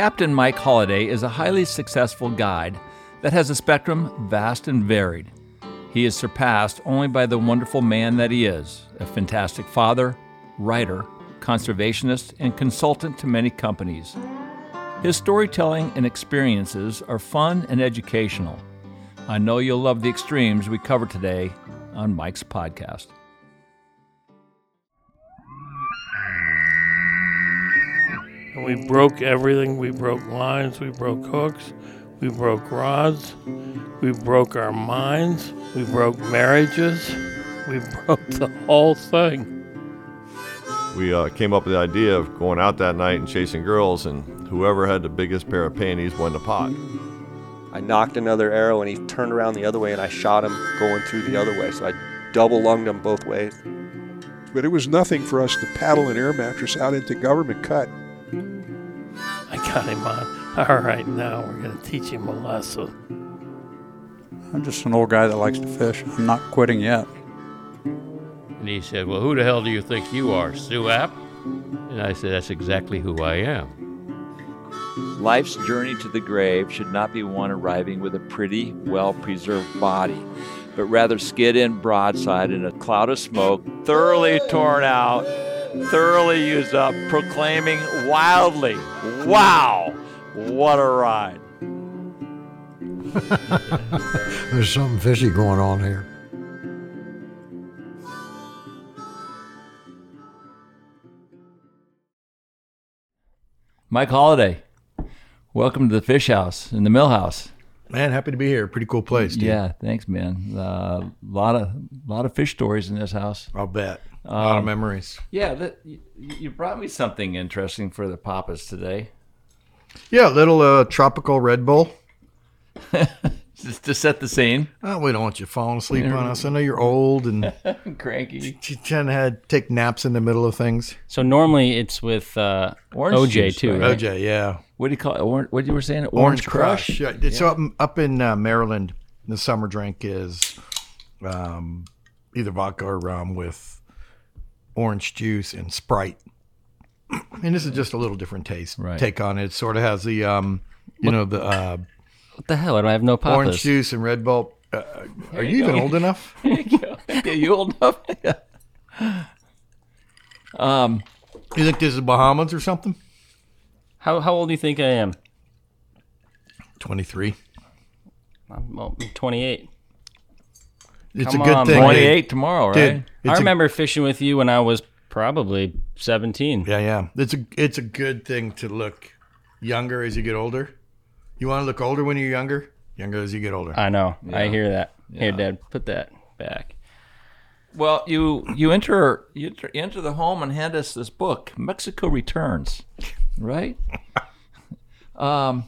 Captain Mike Holliday is a highly successful guide that has a spectrum vast and varied. He is surpassed only by the wonderful man that he is a fantastic father, writer, conservationist, and consultant to many companies. His storytelling and experiences are fun and educational. I know you'll love the extremes we cover today on Mike's podcast. And we broke everything. We broke lines, we broke hooks, we broke rods, we broke our minds, we broke marriages, we broke the whole thing. We uh, came up with the idea of going out that night and chasing girls, and whoever had the biggest pair of panties won the pot. I knocked another arrow and he turned around the other way and I shot him going through the other way. So I double lunged him both ways. But it was nothing for us to paddle an air mattress out into government cut. I got him on. All right, now we're going to teach him a lesson. I'm just an old guy that likes to fish. I'm not quitting yet. And he said, Well, who the hell do you think you are, Sue App? And I said, That's exactly who I am. Life's journey to the grave should not be one arriving with a pretty, well preserved body, but rather skid in broadside in a cloud of smoke, thoroughly torn out, thoroughly used up, proclaiming wildly, Wow, what a ride! There's something fishy going on here. Mike Holliday, welcome to the fish house in the mill house. Man, happy to be here. Pretty cool place, dude. Yeah, thanks, man. A uh, lot of lot of fish stories in this house. I'll bet. A lot of Um, memories. Yeah, that, you, you brought me something interesting for the papas today. Yeah, a little uh, tropical Red Bull. Just to set the scene. Oh, we don't want you falling asleep on us. I know you're old and Cranky. you tend to had take naps in the middle of things. So normally it's with uh, Orange OJ juice, too, right? right? OJ, yeah. What do you call it? Or, what you were saying? Orange, Crush. Yeah. It's up up in uh, Maryland. The summer drink is um, either vodka or rum with orange juice and Sprite. And this is just a little different taste Right. take on it. It sort of has the um, you know the uh, What the hell? I don't have no papas. orange juice and Red Bull. Uh, are you even old enough? yeah, you old enough? Yeah. Um, You think this is Bahamas or something? How how old do you think I am? Twenty three. I'm, well, I'm 28. It's Come a good on, thing. boy. 28 tomorrow, right? Dude, I it's a- remember fishing with you when I was probably 17. Yeah, yeah. It's a it's a good thing to look younger as you get older. You want to look older when you're younger. Younger as you get older. I know. I hear that. Yeah. Here, Dad, put that back. Well, you you enter you enter, you enter the home and hand us this book, Mexico Returns, right? um,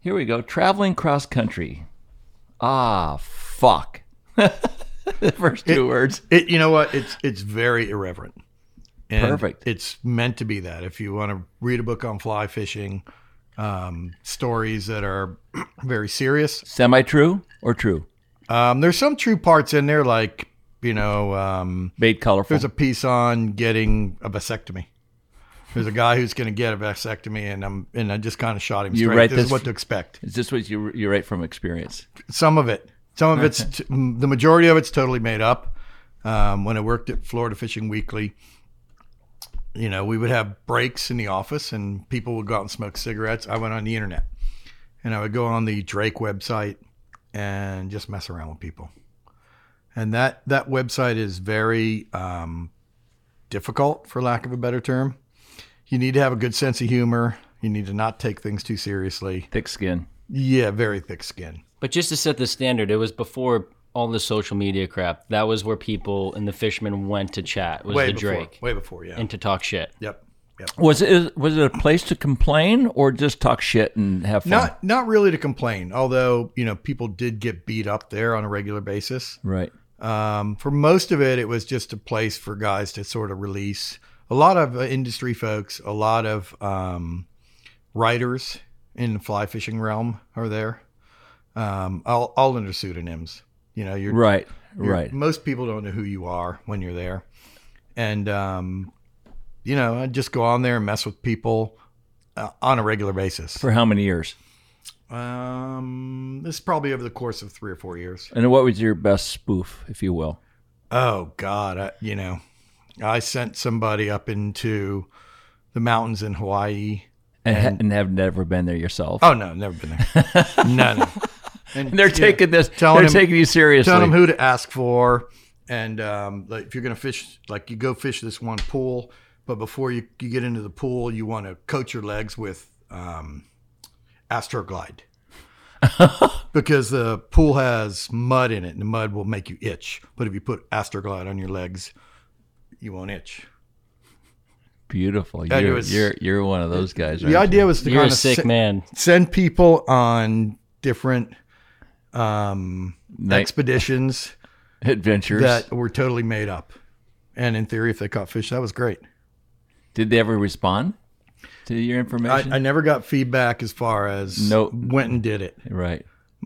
here we go. Traveling cross country. Ah, fuck. The first two It- words. It, you know what? It's it's very irreverent. And Perfect. It's meant to be that. If you want to read a book on fly fishing, um, stories that are very serious. Semi true or true? Um, there's some true parts in there, like you know, um, Bait colorful. there's a piece on getting a vasectomy. There's a guy who's going to get a vasectomy, and I'm and I just kind of shot him You straight. write this, this is what to expect. Is this what you you write from experience? Some of it. Some of it's t- the majority of it's totally made up. Um, when I worked at Florida Fishing Weekly, you know, we would have breaks in the office, and people would go out and smoke cigarettes. I went on the internet, and I would go on the Drake website and just mess around with people. And that that website is very um, difficult, for lack of a better term. You need to have a good sense of humor. You need to not take things too seriously. Thick skin. Yeah, very thick skin. But just to set the standard, it was before all the social media crap. That was where people and the fishermen went to chat. Was way the before, Drake way before, yeah. and to talk shit. Yep. Yep. Was it was it a place to complain or just talk shit and have fun? Not not really to complain, although you know people did get beat up there on a regular basis. right. Um, for most of it, it was just a place for guys to sort of release. A lot of uh, industry folks, a lot of um, writers in the fly fishing realm are there, um, all, all under pseudonyms. You know, you're Right. you're- Right. Most people don't know who you are when you're there, and um, you know, I just go on there and mess with people. uh, on a regular basis. For how many years? Um, this is probably over the course of three or four years. And what was your best spoof, if you will? Oh God, I, you know, I sent somebody up into the mountains in Hawaii, And, and have never been there yourself. Oh no, never been there. no, no. And they're taking this- they're him- taking you seriously. Telling them who to ask for, and um, like if you're gonna fish, like you go fish this one pool, but before you, you get into the pool, you want to coat your legs with um, Astroglide. because the pool has mud in it, and the mud will make you itch. But if you put Astroglide on your legs, you won't itch. Beautiful. You're, was- you're you're one of those guys. The idea you? was to kind of sick se- send people on different um, Night- expeditions, Adventures. that were totally made up. And in theory, if they caught fish, that was great. Did they ever respond to your information? I, I never got feedback as far as No. went and did it. Right.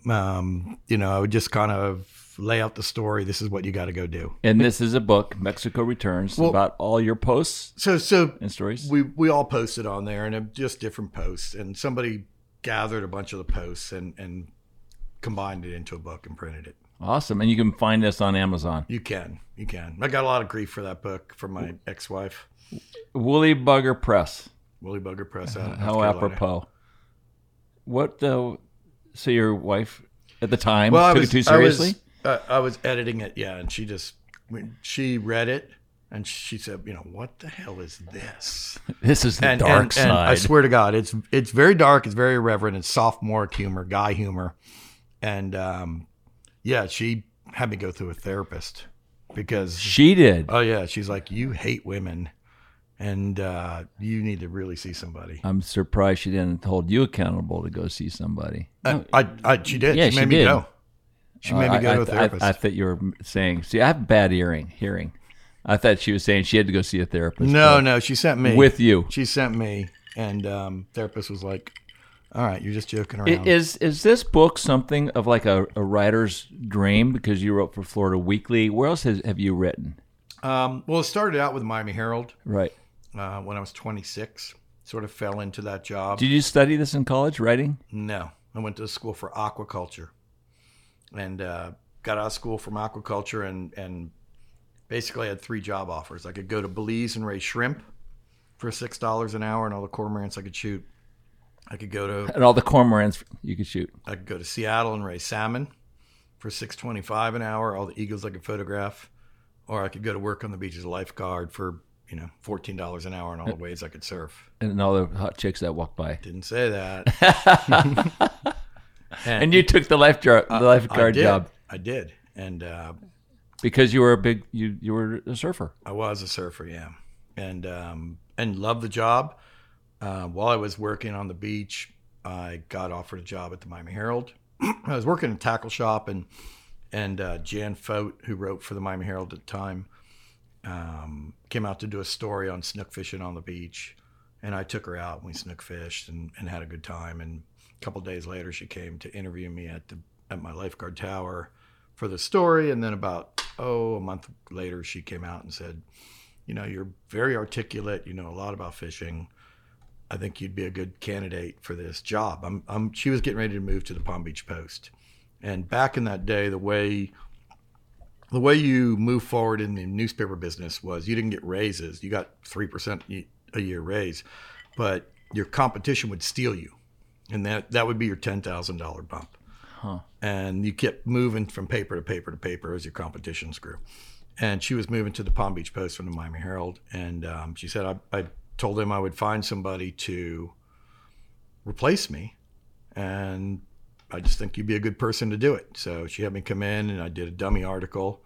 Um, you know, I would just kind of lay out the story. This is what you got to go do. and this is a book, Mexico Returns, Well- about all your posts So, so and stories. we we all posted on there, and just different posts. And somebody gathered a bunch of the posts and and combined it into a book and printed it. Awesome. And you can find this on Amazon. You can, you can. I got a lot of grief for that book from my ex-wife, Woolly Bugger Press. Woolly Bugger Press. Out of How Carolina. apropos. What uh, so your wife at the time Well, took was, it too seriously? I was, uh, I was editing it, yeah, and she just when she read it and she said, you know, what the hell is this? This is the and, dark and- and I swear to God, it's it's very dark, it's very irreverent, it's sophomore humor, guy humor, and um, yeah, she had me go through a therapist because She did. Oh yeah, she's like, you hate women, and uh, you need to really see somebody. I'm surprised she didn't hold you accountable to go see somebody. I, I, I she did. Yeah, she she made me did. go. She made Oh, me I- go I, to a I- therapist. I, thought you were saying. See, I have bad hearing. Hearing. I thought she was saying she had to go see a therapist. No, no, she sent me with you. She sent me, and um, therapist was like, "All right, you're just joking around." Is is this book something of like a, a writer's dream because you wrote for Florida Weekly? Where else has, have you written? um, well, it started out with Miami Herald Right. uh, when I was 26. Sort of fell into that job. Did you study this in college, writing? No, I went to school for aquaculture, and uh, got out of school from aquaculture, and and basically had three job offers. I could go to Belize and raise shrimp for six dollars an hour, and all the cormorants I could shoot. I could go to And all the cormorants you could shoot. I could go to Seattle and raise salmon for six twenty five an hour. All the eagles I could photograph, or I could go to work on the beach as a lifeguard for you know fourteen dollars an hour and all the ways I could surf. And all the hot chicks that walk by. Didn't say that. And you took the lifeguard the I- lifeguard I job I did, and uh, because you were a big you you were a surfer. I was a surfer, yeah, and um, and loved the job. Uh, while I was working on the beach, I got offered a job at the Miami Herald. I was working in a tackle shop, and and uh, Jan Fote, who wrote for the Miami Herald at the time, um, came out to do a story on snook fishing on the beach, and I took her out and we snook fished and, and had a good time. And a couple days later, she came to interview me at the at my lifeguard tower for the story, and then about oh a month later, she came out and said, you know, you're very articulate. You know a lot about fishing. I think you'd be a good candidate for this job. I'm, I'm, she was getting ready to move to the Palm Beach Post. And back in that day, the way the way you move forward in the newspaper business was you didn't get raises. You got 3% a year raise, but your competition would steal you. And that, that would be your $10,000 bump. Huh. And you kept moving from paper to paper to paper as your competitions grew and she was moving to the Palm Beach Post from the Miami Herald, and um, she said I, I told them I would find somebody to replace me, and I just think you'd be a good person to do it. So she had me come in, and I did a dummy article,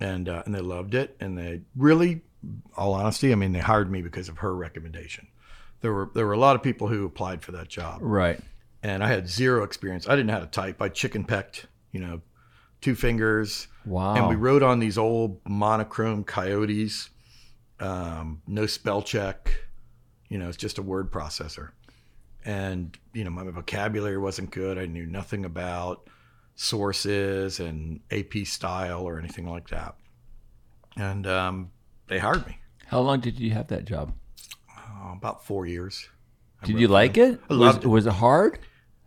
and uh, and they loved it, and they really, all honesty, I mean, they hired me because of her recommendation. There were there were a lot of people who applied for that job, Right. and I had zero experience. I didn't know how to type. I chicken pecked, you know, two fingers. Wow. And we wrote on these old monochrome coyotes, um, no spell check. You know, it's just a word processor. And, you know, my vocabulary wasn't good. I knew nothing about sources and AP style or anything like that. And um, they hired me How long did you have that job? oh, about four years. I Did you like them. it? I was, it. was it hard?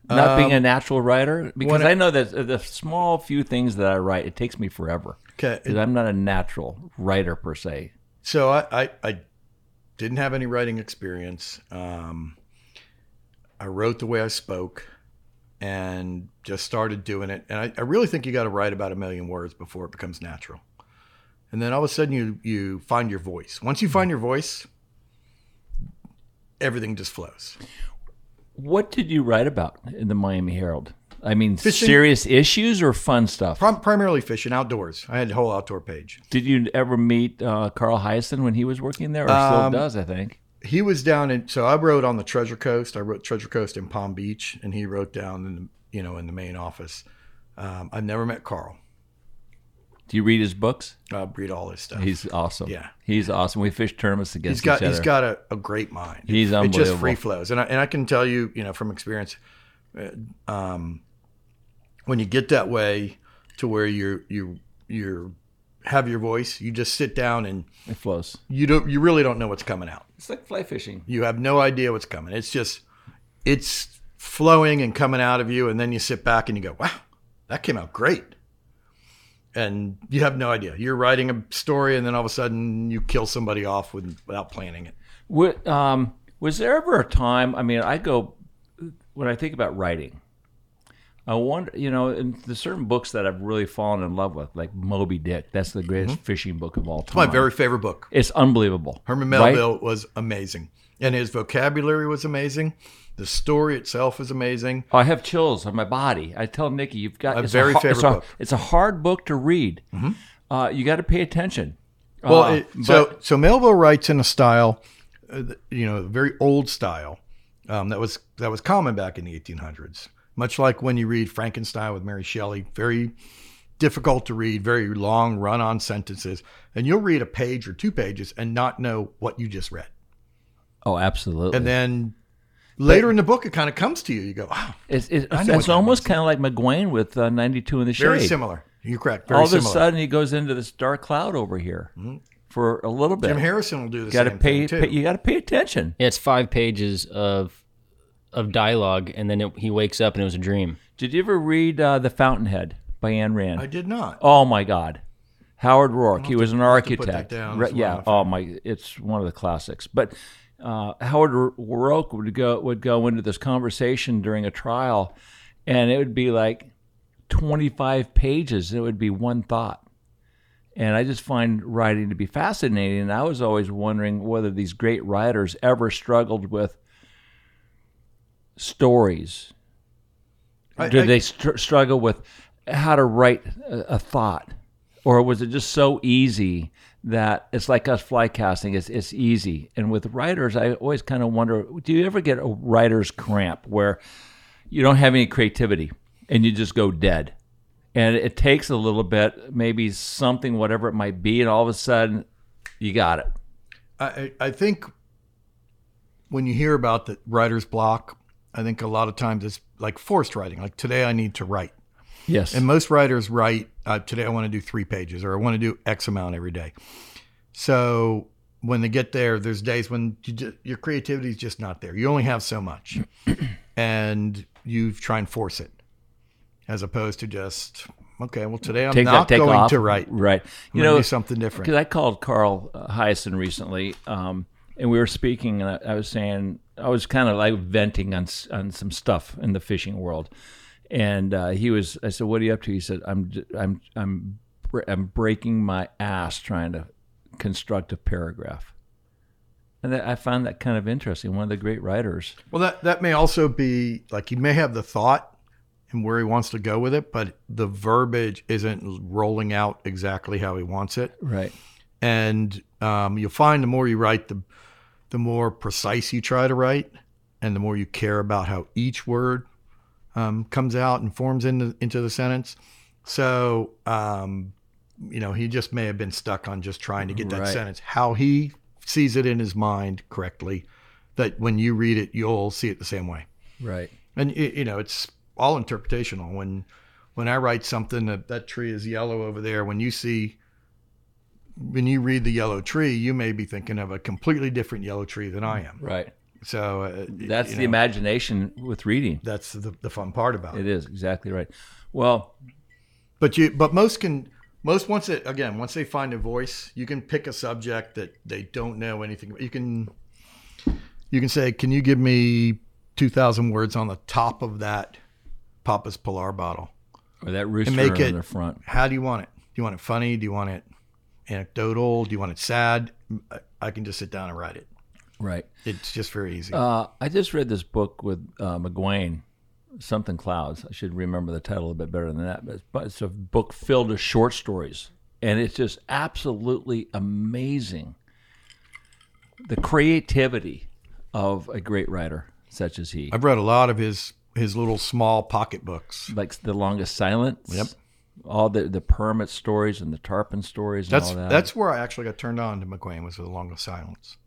Not being a Um, natural writer? Because I- I know that the small few things that I write, it takes me forever. 'Kay. Because I'm not a natural writer per se. So I, I, I didn't have any writing experience. Um, I wrote the way I spoke and just started doing it. And I, I really think you got to write about a million words before it becomes natural. And then all of a sudden you, you find your voice. Once you find your voice, everything just flows. What did you write about in the Miami Herald? I mean, Fishing. serious issues or fun stuff? Prim- primarily fishing outdoors. I had a whole outdoor page. Did you ever meet uh, Carl Hiaasen when he was working there, or still Um, does? I think. He was down in so I wrote on the Treasure Coast. I wrote Treasure Coast in Palm Beach, and he wrote down in the you know in the main office. Um, I've never met Carl. Do you read his books? I read all his stuff. He's awesome. Yeah. he's awesome. We fished tournaments against he's got each other. he's got a, a great mind. He's unbelievable. It just free flows, and I, and I can tell you, you know, from experience, uh, um, when you get that way to where you you you have your voice, you just sit down and it flows. You don't you really don't know what's coming out. It's like fly fishing. You have no idea what's coming. It's just it's flowing and coming out of you, and then you sit back and you go, "Wow, that came out great." And you have no idea. You're writing a story, and then all of a sudden you kill somebody off with, without planning it. What, um, was there ever a time? I mean, I go when I think about writing. I wonder, you know, in the certain books that I've really fallen in love with, like Moby Dick. That's the greatest fishing book of all time. It's my very favorite book. It's unbelievable. Herman right? Melville was amazing, and his vocabulary was amazing. The story itself is amazing. Oh, I have chills on my body. I tell Nikki, you've got A it's very har- favorite it's a, book. It's a hard book to read. Uh, you got to pay attention. Well, Uh, it, so but- so Melville writes in a style, uh, you know, very old style um, that was that was common back in the 1800s. Much like when you read Frankenstein with Mary Shelley, very difficult to read, very long run-on sentences, and you'll read a page or two pages and not know what you just read. oh, absolutely. And then later in the book, it kind of comes to you. You go, "Wow, It's, it's, I know it's almost kind of like McGuane with uh, 92 in the Shade. very similar." You're correct. Very similar. All of similar. a sudden, he goes into this dark cloud over here for a little bit. Jim Harrison will do the Gotta same pay, thing too. pay- you got to pay attention. It's five pages of of dialogue, and then it, he wakes up and it was a dream. Did you ever read uh, The Fountainhead by Ayn Rand? I did not. Oh my God, Howard Roark. He was an I'll have to put architect. that. Re- yeah. Oh my, it's one of the classics. But uh, Howard R- Roark would go would go into this conversation during a trial, and it would be like twenty five pages. And it would be one thought. And I just find writing to be fascinating. And I was always wondering whether these great writers ever struggled with stories. I- Did I- they str- struggle with how to write a, a thought, or was it just so easy that it's like us fly casting? It's it's easy. And with writers, I always kind of wonder: Do you ever get a writer's cramp where you don't have any creativity and you just go dead? And it takes a little bit, maybe something, whatever it might be, and all of a sudden, you got it. I, I I think when you hear about the writer's block, I think a lot of times it's like forced writing. Like today, I need to write. Yes. And most writers write, uh, today I want to do three pages or I want to do X amount every day. So when they get there, there's days when you ju- your creativity is just not there. You only have so much. and you try and force it as opposed to just, okay, well, today I'm take not that, going off. to write. Right. I'm gonna do something different. Because I called Carl uh, Hiaasen recently, um, and we were speaking, and I, I was saying I was kind of like venting on on some stuff in the fishing world, and uh, he was. I said, "What are you up to?" He said, "I'm I'm I'm I'm breaking my ass trying to construct a paragraph." And that, I found that kind of interesting. One of the great writers. Well, that that may also be like he may have the thought and where he wants to go with it, but the verbiage isn't rolling out exactly how he wants it. Right. And um, you'll find the more you write, the the more precise you try to write, and the more you care about how each word um, comes out and forms into into the sentence. So, um, you know, he just may have been stuck on just trying to get that Right. sentence how he sees it in his mind correctly. That when you read it, you'll see it the same way. Right. And y- you know, it's all interpretational. When when I write something that that tree is yellow over there, when you see when you read the yellow tree, you may be thinking of a completely different yellow tree than I am. Right. So uh, That's the know, imagination with reading. That's the, the fun part about it. It is exactly right. Well, But you, but most can, most once it again, once they find a voice, you can pick a subject that they don't know anything. about. You can, you can say, "Can you give me two thousand words on the top of that Papa's Pilar bottle?" or that rooster and make on it the front. How do you want it? Do you want it funny? Do you want it anecdotal? Do you want it sad? I- can just sit down and write it. Right. It's just very easy. Uh, I just read this book with uh, McGuane, something clouds. I should remember the title a bit better than that, but, but it's a book filled with short stories, and it's just absolutely amazing. The creativity of a great writer such as he, I've read a lot of his his little small pocket books. like the longest silence. Yep. All the the permit stories and the tarpon stories. And That's all that. that's where I actually got turned on to McGuane was with the longest silence.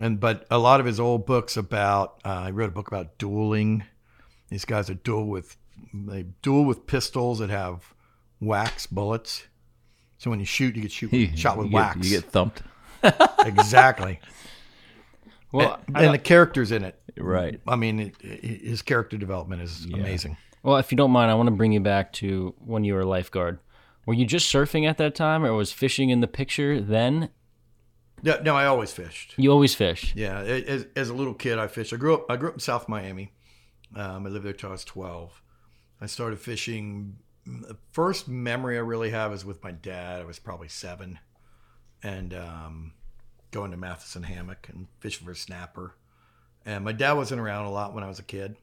And but a lot of his old books about uh, I wrote a book about dueling. These guys are duel with they duel with pistols that have wax bullets. So when you shoot, you get shoot, You- shot with you get- wax. you get thumped. exactly. Well, and, and the characters in it, right? I mean, it, it- his character development is amazing. Well, if you don't mind, I want to bring you back to when you were a lifeguard. Were you just surfing at that time, or was fishing in the picture then? Yeah, no, I always fished. You always fish. Yeah, as, as a little kid, I fished. I grew up. I grew up in South Miami. Um, I lived there till I was twelve. I started fishing. The first memory I really have is with my dad. I was probably seven, and um, going to Matheson Hammock and fishing for snapper. And my dad wasn't around a lot when I was a kid.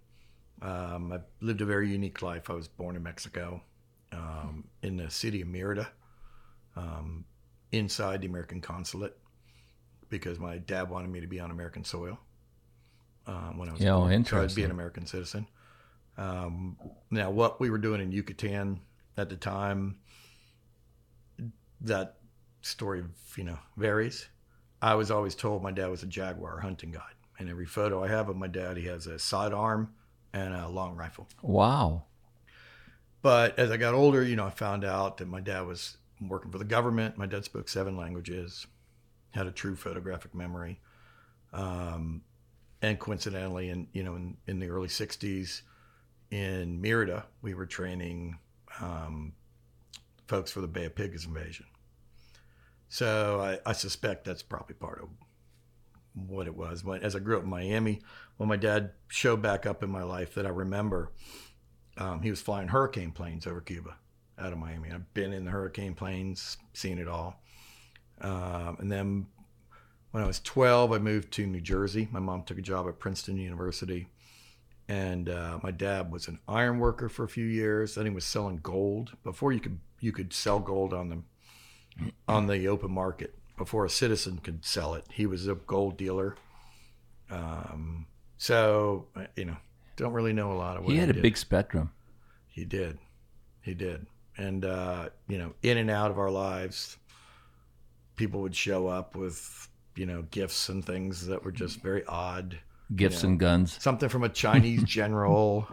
Um, I lived a very unique life. I was born in Mexico, um, in the city of Merida, um, inside the American consulate because my dad wanted me to be on American soil um, when I was Yeah, born, so I'd be an American citizen. Um, now, what we were doing in Yucatan at the time, that story, you know, varies. I was always told my dad was a jaguar hunting guide, and every photo I have of my dad, he has a sidearm and a long rifle. Wow. But as I got older, you know, I found out that my dad was working for the government. My dad spoke seven languages, had a true photographic memory. Um, and coincidentally, in you know, in, in the early '60s, in Merida, we were training um, folks for the Bay of Pigs invasion. So I, I suspect that's probably part of what it was. When, as I grew up in Miami, when my dad showed back up in my life that I remember, um, he was flying hurricane planes over Cuba out of Miami. I've been in the hurricane planes, seen it all. Um, and then when I was 12, I moved to New Jersey. My mom took a job at Princeton University. And uh, my dad was an iron worker for a few years. Then he was selling gold before you could you could sell gold on the on the open market before a citizen could sell it. He was a gold dealer. Um, so you know, don't really know a lot of what He had a did. big spectrum. He did. He did. And, uh, you know, in and out of our lives, people would show up with, you know, gifts and things that were just very odd. you Gifts know. and guns. Something from a Chinese general.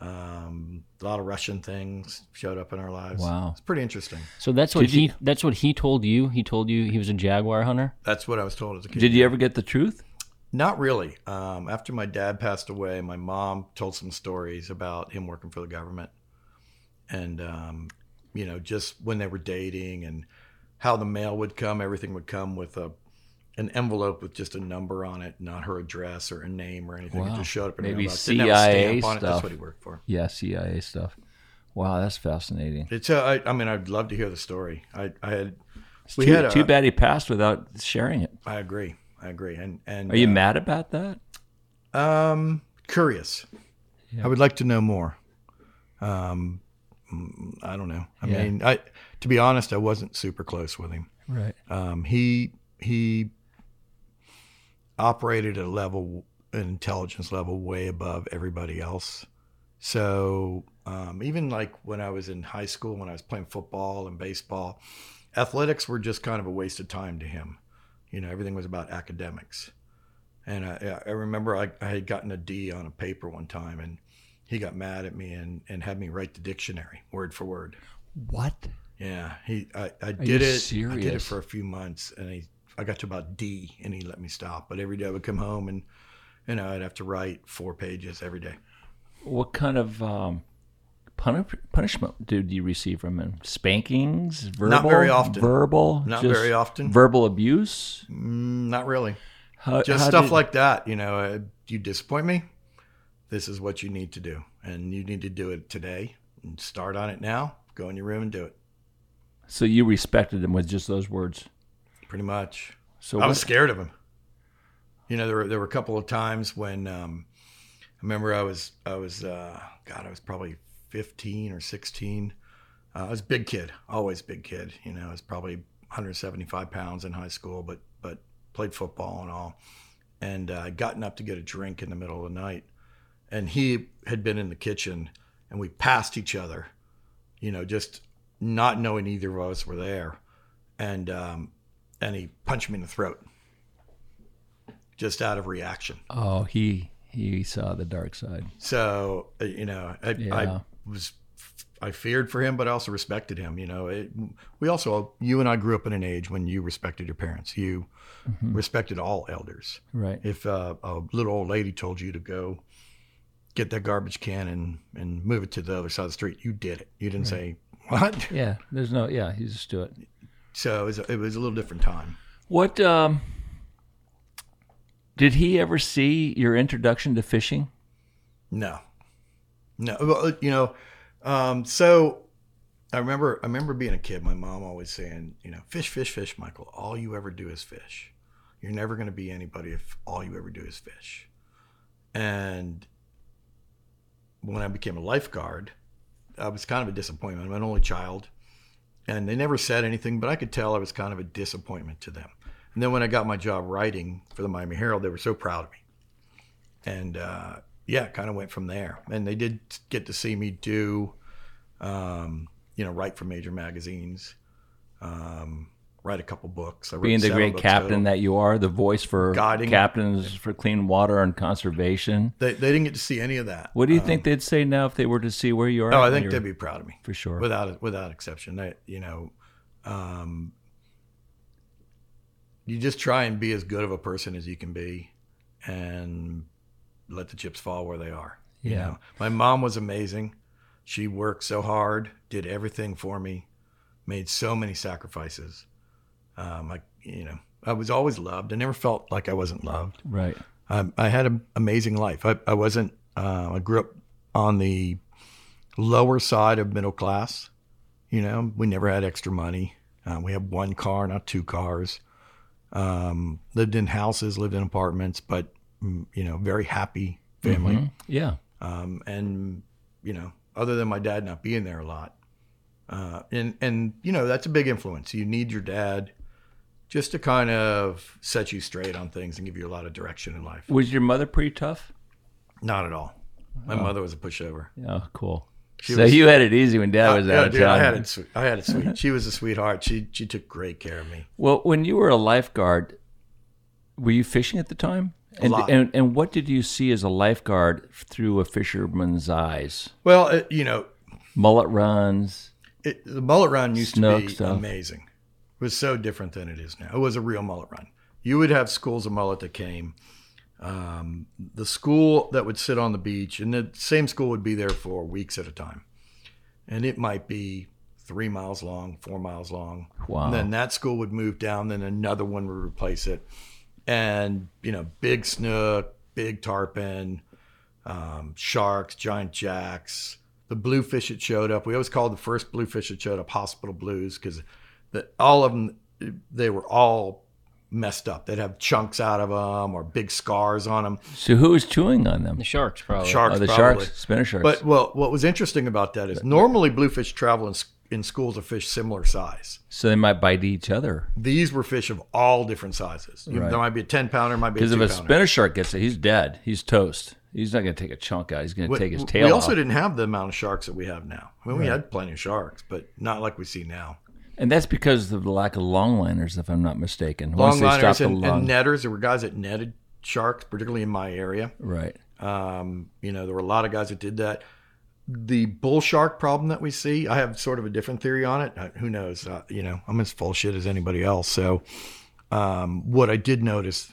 Um, a lot of Russian things showed up in our lives. Wow. It's pretty interesting. So that's what Did you- he that's what he told you. He told you he was a jaguar hunter. That's what I was told as a kid. Did you ever get the truth? Not really. Um, after my dad passed away, my mom told some stories about him working for the government, and um, you know, just when they were dating and how the mail would come. Everything would come with a an envelope with just a number on it, not her address or a name or anything. It just showed up in Maybe mailbox. CIA stamp on it. stuff. That's what he worked for. Yeah, CIA stuff. Wow, that's fascinating. It's. Uh, I, I mean, I'd love to hear the story. I, I had. It's we too, had a, too bad he passed without sharing it. I agree. I agree. And and Are you uh, mad about that? Um, curious. Yeah. I would like to know more. Um, mm, I don't know. I Yeah. mean, I to be honest, I wasn't super close with him. Right. Um, he he operated at a level, an intelligence level, way above everybody else. So um, even like when I was in high school, when I was playing football and baseball, athletics were just kind of a waste of time to him. You know, everything was about academics. And I, I remember I, I had gotten a D on a paper one time, and he got mad at me and, and had me write the dictionary word for word. What? Yeah, he I, I you did it. I did it for a few months, and he I got to about D, and he let me stop. But every day I would come home, and you know I'd have to write four pages every day. What kind of um, puni- punishment did you receive from him? Spankings? Verbal? Not very often. Verbal? Not Just very often. Verbal abuse? Mm, not really. How- Just how stuff did- like that. You know, uh, you disappoint me. This is what you need to do, and you need to do it today. And start on it now. Go in your room and do it. So you respected him with just those words? Pretty much. So I was what- scared of him. You know, there were there were a couple of times when um, I remember I was I was uh, God I was probably fifteen or sixteen. Uh, I was a big kid, always big kid. You know, I was probably 175 pounds in high school, but but played football and all. And uh, I'd gotten up to get a drink in the middle of the night, and he had been in the kitchen, and we passed each other. You know, just not knowing either of us were there, and um, and he punched me in the throat, just out of reaction. Oh, he he saw the dark side. So uh, you know, I, Yeah. I was I feared for him, but I also respected him. You know, it, we also you and I grew up in an age when you respected your parents. You Mhm. respected all elders. Right. If uh, a little old lady told you to go get that garbage can and and move it to the other side of the street, you did it. You didn't Right. say what. Yeah, there's no. Yeah, you just do it. So it was, it was a little different time. What um, did he ever see your introduction to fishing? No, no. Well, you know, um, so I remember I remember being a kid. My mom always saying, you know, fish, fish, fish, Michael. All you ever do is fish. You're never going to be anybody if all you ever do is fish. And when I became a lifeguard, I was kind of a disappointment. I'm an only child, and they never said anything, but I could tell I was kind of a disappointment to them. And then when I got my job writing for the Miami Herald, they were so proud of me and uh, yeah, kind of went from there. And they did get to see me do, um, you know, write for major magazines, um, write a couple books. Being the great captain total. that you are, the voice for Guiding. captains for clean water and conservation. They, they didn't get to see any of that. What do you Um, think they'd say now if they were to see where you are? Oh, I think they'd be proud of me for sure. without without exception. They, you know, um, you just try and be as good of a person as you can be, and let the chips fall where they are. You Yeah. know? my mom was amazing. She worked so hard, did everything for me, made so many sacrifices. Um, I, you know, I was always loved. I never felt like I wasn't loved. Right. Um, I had an amazing life. I, I wasn't. Uh, I grew up on the lower side of middle class. You know, we never had extra money. Uh, we had one car, not two cars. Um, lived in houses, lived in apartments, but mm, you know, very happy family. Mhm. Yeah. Um, and you know, other than my dad not being there a lot, uh, and and you know, that's a big influence. You need your dad just to kind of set you straight on things and give you a lot of direction in life. Was your mother pretty tough? Not at all. My Oh. mother was a pushover. Oh, cool. She so was- you had it easy when Dad Uh, was yeah, out of dude, town. I had it. Sweet. I had it sweet. She was a sweetheart. She she took great care of me. Well, when you were a lifeguard, were you fishing at the time? And, and and what did you see as a lifeguard through a fisherman's eyes? Well, it, you know, Mullet runs. it, the mullet run used to be stuff. amazing. Was so different than it is now. It was a real mullet run. You would have schools of mullet that came. Um, the school that would sit on the beach, and the same school would be there for weeks at a time, and it might be three miles long, four miles long. Wow. And then that school would move down, then another one would replace it, and you know, big snook, big tarpon, um, sharks, giant jacks. The bluefish that showed up, we always called the first bluefish that showed up hospital blues because all of them, they were all messed up. They'd have chunks out of them or big scars on them. So who was chewing on them? The sharks, probably. Sharks, Oh, the probably. sharks, spinner sharks. But well, what was interesting about that is normally bluefish travel in, in schools of fish similar size. so they might bite each other. These were fish of all different sizes. Right. There might be a ten pounder, might be a Because two if a pounder. spinner shark gets it, he's dead. He's toast. He's not going to take a chunk out. He's going to take his tail. we also off. didn't have the amount of sharks that we have now. I mean, we had plenty of sharks, but not like we see now. And that's because of the lack of longliners, if I'm not mistaken. Longliners Once they liners stopped and, long, and netters. There were guys that netted sharks, particularly in my area. right? Um, you know, there were a lot of guys that did that. The bull shark problem that we see, I have sort of a different theory on it. Uh, who knows? Uh, you know, I'm as full shit as anybody else. So, Um, what I did notice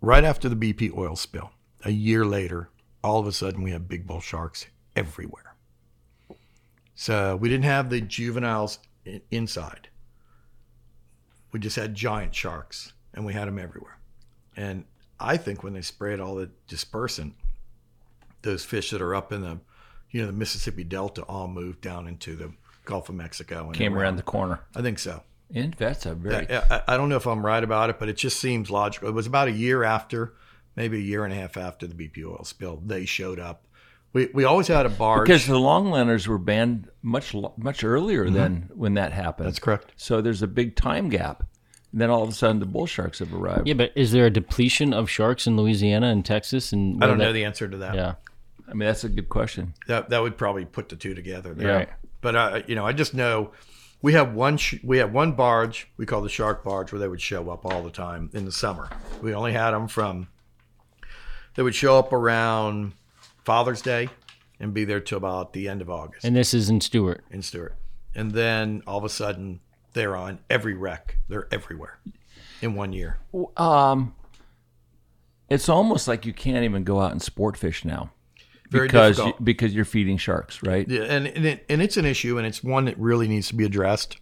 right after the BP oil spill, a year later, all of a sudden we have big bull sharks everywhere. So we didn't have the juveniles inside. We just had giant sharks, and we had them everywhere. And I think when they sprayed all the dispersant, those fish that are up in the, you know, the Mississippi Delta all moved down into the Gulf of Mexico and Came around the corner. I think so. And that's a very I, I don't know if I'm right about it, but it just seems logical. It was about a year after, maybe a year and a half after the BP oil spill, they showed up. We, we always had a barge. because the longliners were banned much much earlier Mhm. than when that happened. That's correct. So there's a big time gap. And then all of a sudden the bull sharks have arrived. Yeah, but is there a depletion of sharks in Louisiana and Texas? And I don't where know the answer to that. Yeah. I mean that's a good question. that that would probably put the two together. There. Right. But uh, you know, I just know we have one sh- we have one barge we call the shark barge where they would show up all the time in the summer. We only had them from they would show up around Father's Day and be there till about the end of August And this is in Stuart. in Stuart, and then all of a sudden they're on every wreck. They're everywhere in one year. Um, it's almost like you can't even go out and sport fish now Very because difficult. because you're feeding sharks, right? Yeah, and and, it, and it's an issue, and it's one that really needs to be addressed.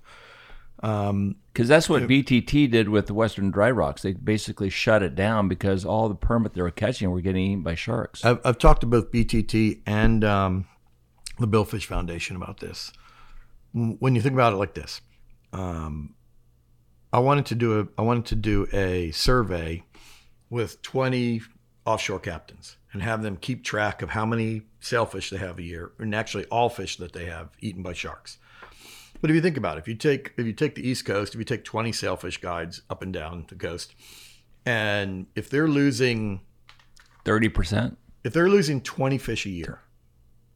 Um, Because that's what BTT did with the Western Dry Rocks. They basically shut it down because all the permit they were catching were getting eaten by sharks. I've, I've talked to both BTT and um, the Billfish Foundation about this. When you think about it like this, um, I wanted to do a I wanted to do a survey with 20 offshore captains and have them keep track of how many sailfish they have a year, and actually all fish that they have eaten by sharks. But if you think about it, if you take if you take the East Coast, if you take 20 sailfish guides up and down the coast, and if they're losing Thirty percent if they're losing 20 fish a year,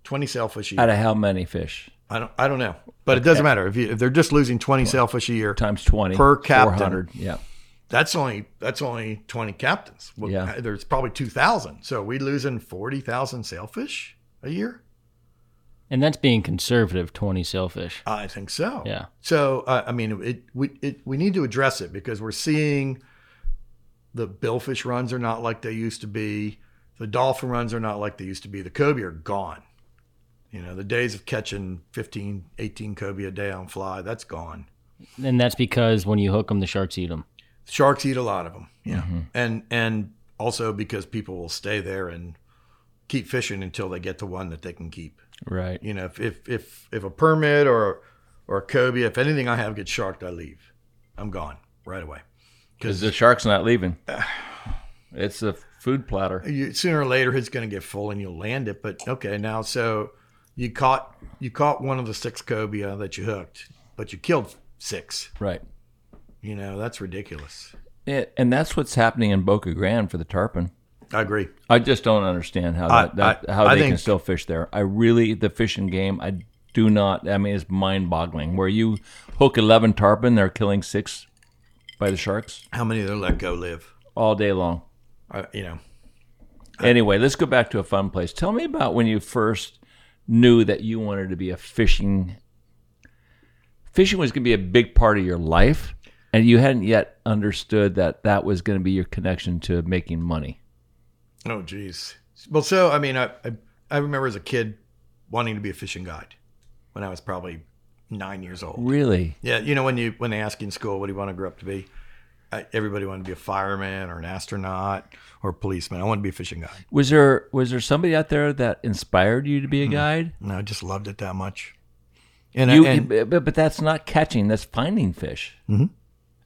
20 sailfish a year. out of how many fish? I don't I don't know. But it doesn't matter. If you, if they're just losing 20 sailfish a year Times twenty per captain, 400, Yeah. That's only that's only 20 captains. Well, Yeah. There's probably 2,000. So are we losing 40,000 sailfish a year? And that's being conservative, 20 sailfish. I think so. Yeah. So uh, I mean, it we it, we need to address it because we're seeing the billfish runs are not like they used to be. The dolphin runs are not like they used to be. The cobia are gone. You know, the days of catching 15, 18 cobia a day on fly, that's gone. And that's because when you hook them, the sharks eat them. Sharks eat a lot of them. Yeah. Mhm. And and also because people will stay there and keep fishing until they get the one that they can keep. Right. You know, if if if, if a permit or or a cobia, if anything I have gets sharked, I leave. I'm gone right away. Because the shark's not leaving. It's a food platter. you, sooner or later it's going to get full and you'll land it. But okay, now so you caught you caught one of the six cobia uh, that you hooked, but you killed six. Right. You know that's ridiculous. It, and that's what's happening in Boca Grande for the tarpon. I agree. I just don't understand how I- that, that I- how I they can still fish there. I really the fishing game. I do not. I mean, it's mind-boggling. Where you hook eleven tarpon, they're killing six by the sharks How many of them let go live? all day long. I, you know, Anyway, let's go back to a fun place. Tell me about when you first knew that you wanted to be a fishing. Fishing was going to be a big part of your life, and you hadn't yet understood that that was going to be your connection to making money. Oh, geez. Well, so I mean, I, I I remember as a kid wanting to be a fishing guide when I was probably nine years old. Really? Yeah, you know when you when they ask you in school what do you want to grow up to be, I, everybody wanted to be a fireman or an astronaut or a policeman. I wanted to be a fishing guide. Was there was there somebody out there that inspired you to be a guide? No, I just loved it that much. And, you, and but, but that's not catching. That's finding fish. Mhm.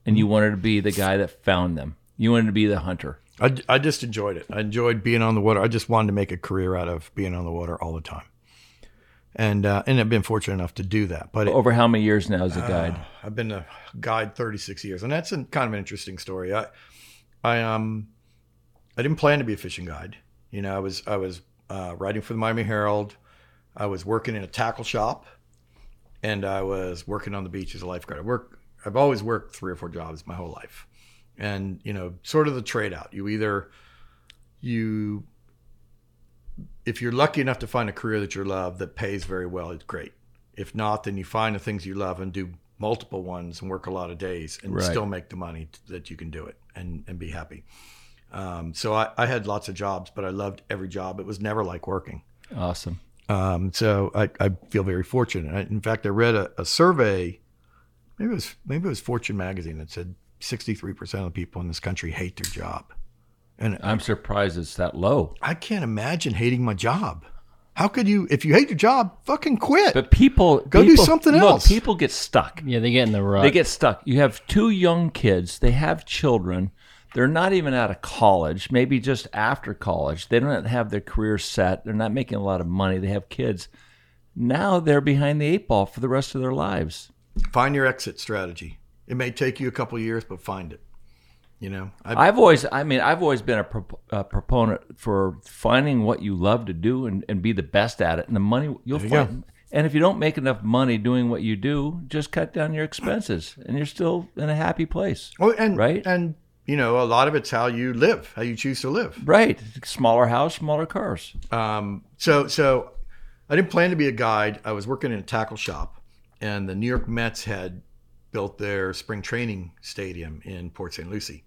And you wanted to be the guy that found them. You wanted to be the hunter. I, I just enjoyed it. I enjoyed being on the water. I just wanted to make a career out of being on the water all the time. And uh, and I've been fortunate enough to do that. But it- Over how many years now as a guide? Uh, I've been a guide 36 years, and that's a, kind of an interesting story. I, I um, I didn't plan to be a fishing guide. You know, I was I was uh, writing for the Miami Herald. I was working in a tackle shop, and I was working on the beach as a lifeguard. I work. I've always worked three or four jobs my whole life, and you know, sort of the trade out. You either you if you're lucky enough to find a career that you love that pays very well, it's great. If not, then you find the things you love and do multiple ones and work a lot of days and Right. still make the money that you can do it and, and be happy. Um, so I, I had lots of jobs, but I loved every job. It was never like working. Awesome. Um, so I, I feel very fortunate. I, in fact, I read a, a survey, maybe it was maybe it was Fortune magazine that said 63% of the people in this country hate their job. And I'm surprised it's that low. I can't imagine hating my job. How could you, if you hate your job, fucking quit? But people Go do people- something look, else. people get stuck. Yeah, they get in the rut. They get stuck. You have two young kids. They have children. They're not even out of college. Maybe just after college. They don't have their career set. They're not making a lot of money. They have kids. Now they're behind the eight ball for the rest of their lives. Find your exit strategy. It may take you a couple of years, but find it. You know, I, I've always, I mean, I've always been a, pro- a proponent for finding what you love to do and, and be the best at it. And the money you'll you find. And if you don't make enough money doing what you do, just cut down your expenses, and you're still in a happy place. oh, and right, and you know, a lot of it's how you live, how you choose to live. right. Smaller house, smaller cars. Um, so, so I didn't plan to be a guide. I was working in a tackle shop, and the New York Mets had built their spring training stadium in Port St. Lucie.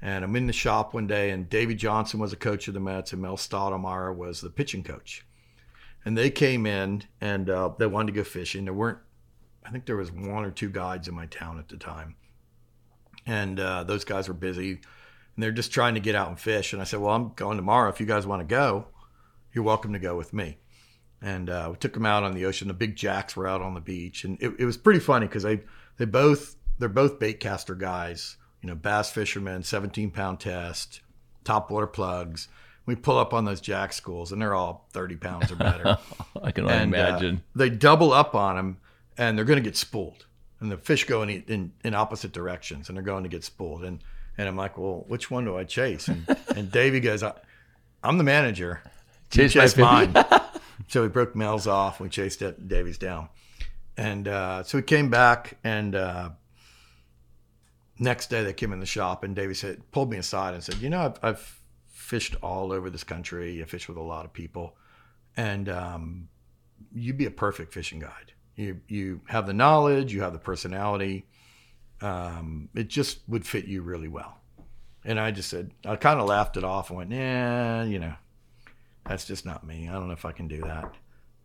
And I'm in the shop one day, and Davey Johnson was a coach of the Mets, and Mel Stottlemyre was the pitching coach. And they came in, and uh, they wanted to go fishing. There weren't, I think there was one or two guides in my town at the time, and uh, those guys were busy, and they're just trying to get out and fish. And I said, "Well, I'm going tomorrow. If you guys want to go, you're welcome to go with me." And uh, we took them out on the ocean. The big jacks were out on the beach, and it, it was pretty funny because they they both they're both bait caster guys. You know, bass fishermen, 17 pound test, top water plugs. We pull up on those jack schools, and they're all 30 pounds or better. I can only And, uh, imagine. they double up on them, and they're going to get spooled. And the fish go in, in in opposite directions, and they're going to get spooled. And and I'm like, well, which one do I chase? And and Davey goes, I, I'm the manager. Chase chase mine. so we broke Mel's off. We chased it, Davey's down, and uh, so we came back. And uh, next day they came in the shop, and Davey said, pulled me aside and said, you know, I've, I've fished all over this country. I fished with a lot of people, and um, you'd be a perfect fishing guide. You you have the knowledge, you have the personality. Um, it just would fit you really well. And I just said, I kind of laughed it off and went, yeah, you know, that's just not me. I don't know if I can do that.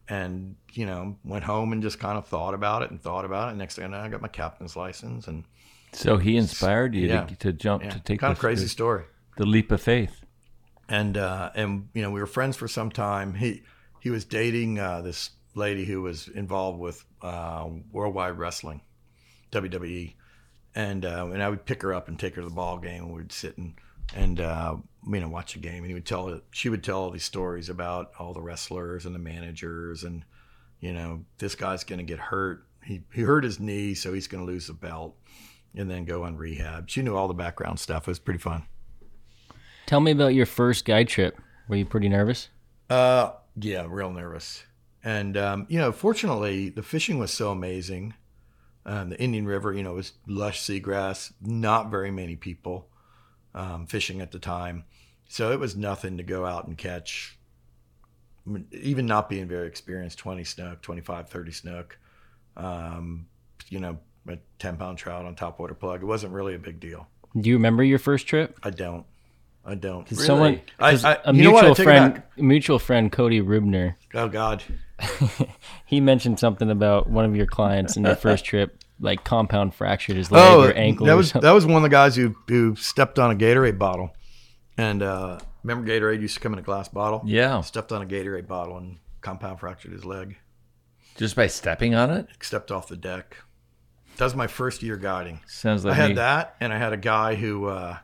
And you know, went home and just kind of thought about it and thought about it. Next thing I know, I got my captain's license and So he inspired you Yeah. to, to jump Yeah. to take Kind of crazy the- story. the leap of faith. and uh, and you know we were friends for some time. He he was dating uh, this lady who was involved with uh, Worldwide Wrestling, WWE, and uh, and I would pick her up and take her to the ball game, and we'd sit and and uh, you know watch a game, and he would tell it she would tell all these stories about all the wrestlers and the managers, and you know this guy's going to get hurt. He he hurt his knee, so he's going to lose the belt, and then go on rehab. She knew all the background stuff. It was pretty fun. Tell me about your first guide trip. Were you pretty nervous? Uh, yeah, real nervous. And um, you know, fortunately, the fishing was so amazing. Um, the Indian River, you know, was lush seagrass. Not very many people um, fishing at the time, so it was nothing to go out and catch. Even not being very experienced, 20 snook, 25, 30 snook, um, you know, a 10 pound trout on top water plug. It wasn't really a big deal. Do you remember your first trip? I don't. I don't. 'Cause Someone, I, I, a you know what? I mutual friend, a mutual friend, Cody Rubner. Oh God. he mentioned something about one of your clients in their first trip, like compound fractured his leg or ankle. Oh, That was that was one of the guys who who stepped on a Gatorade bottle, and uh, remember Gatorade used to come in a glass bottle. Yeah. stepped on a Gatorade bottle and compound fractured his leg. Just by stepping on it? Stepped off the deck. That was my first year guiding. Sounds like I had me. that, and I had a guy who, uh,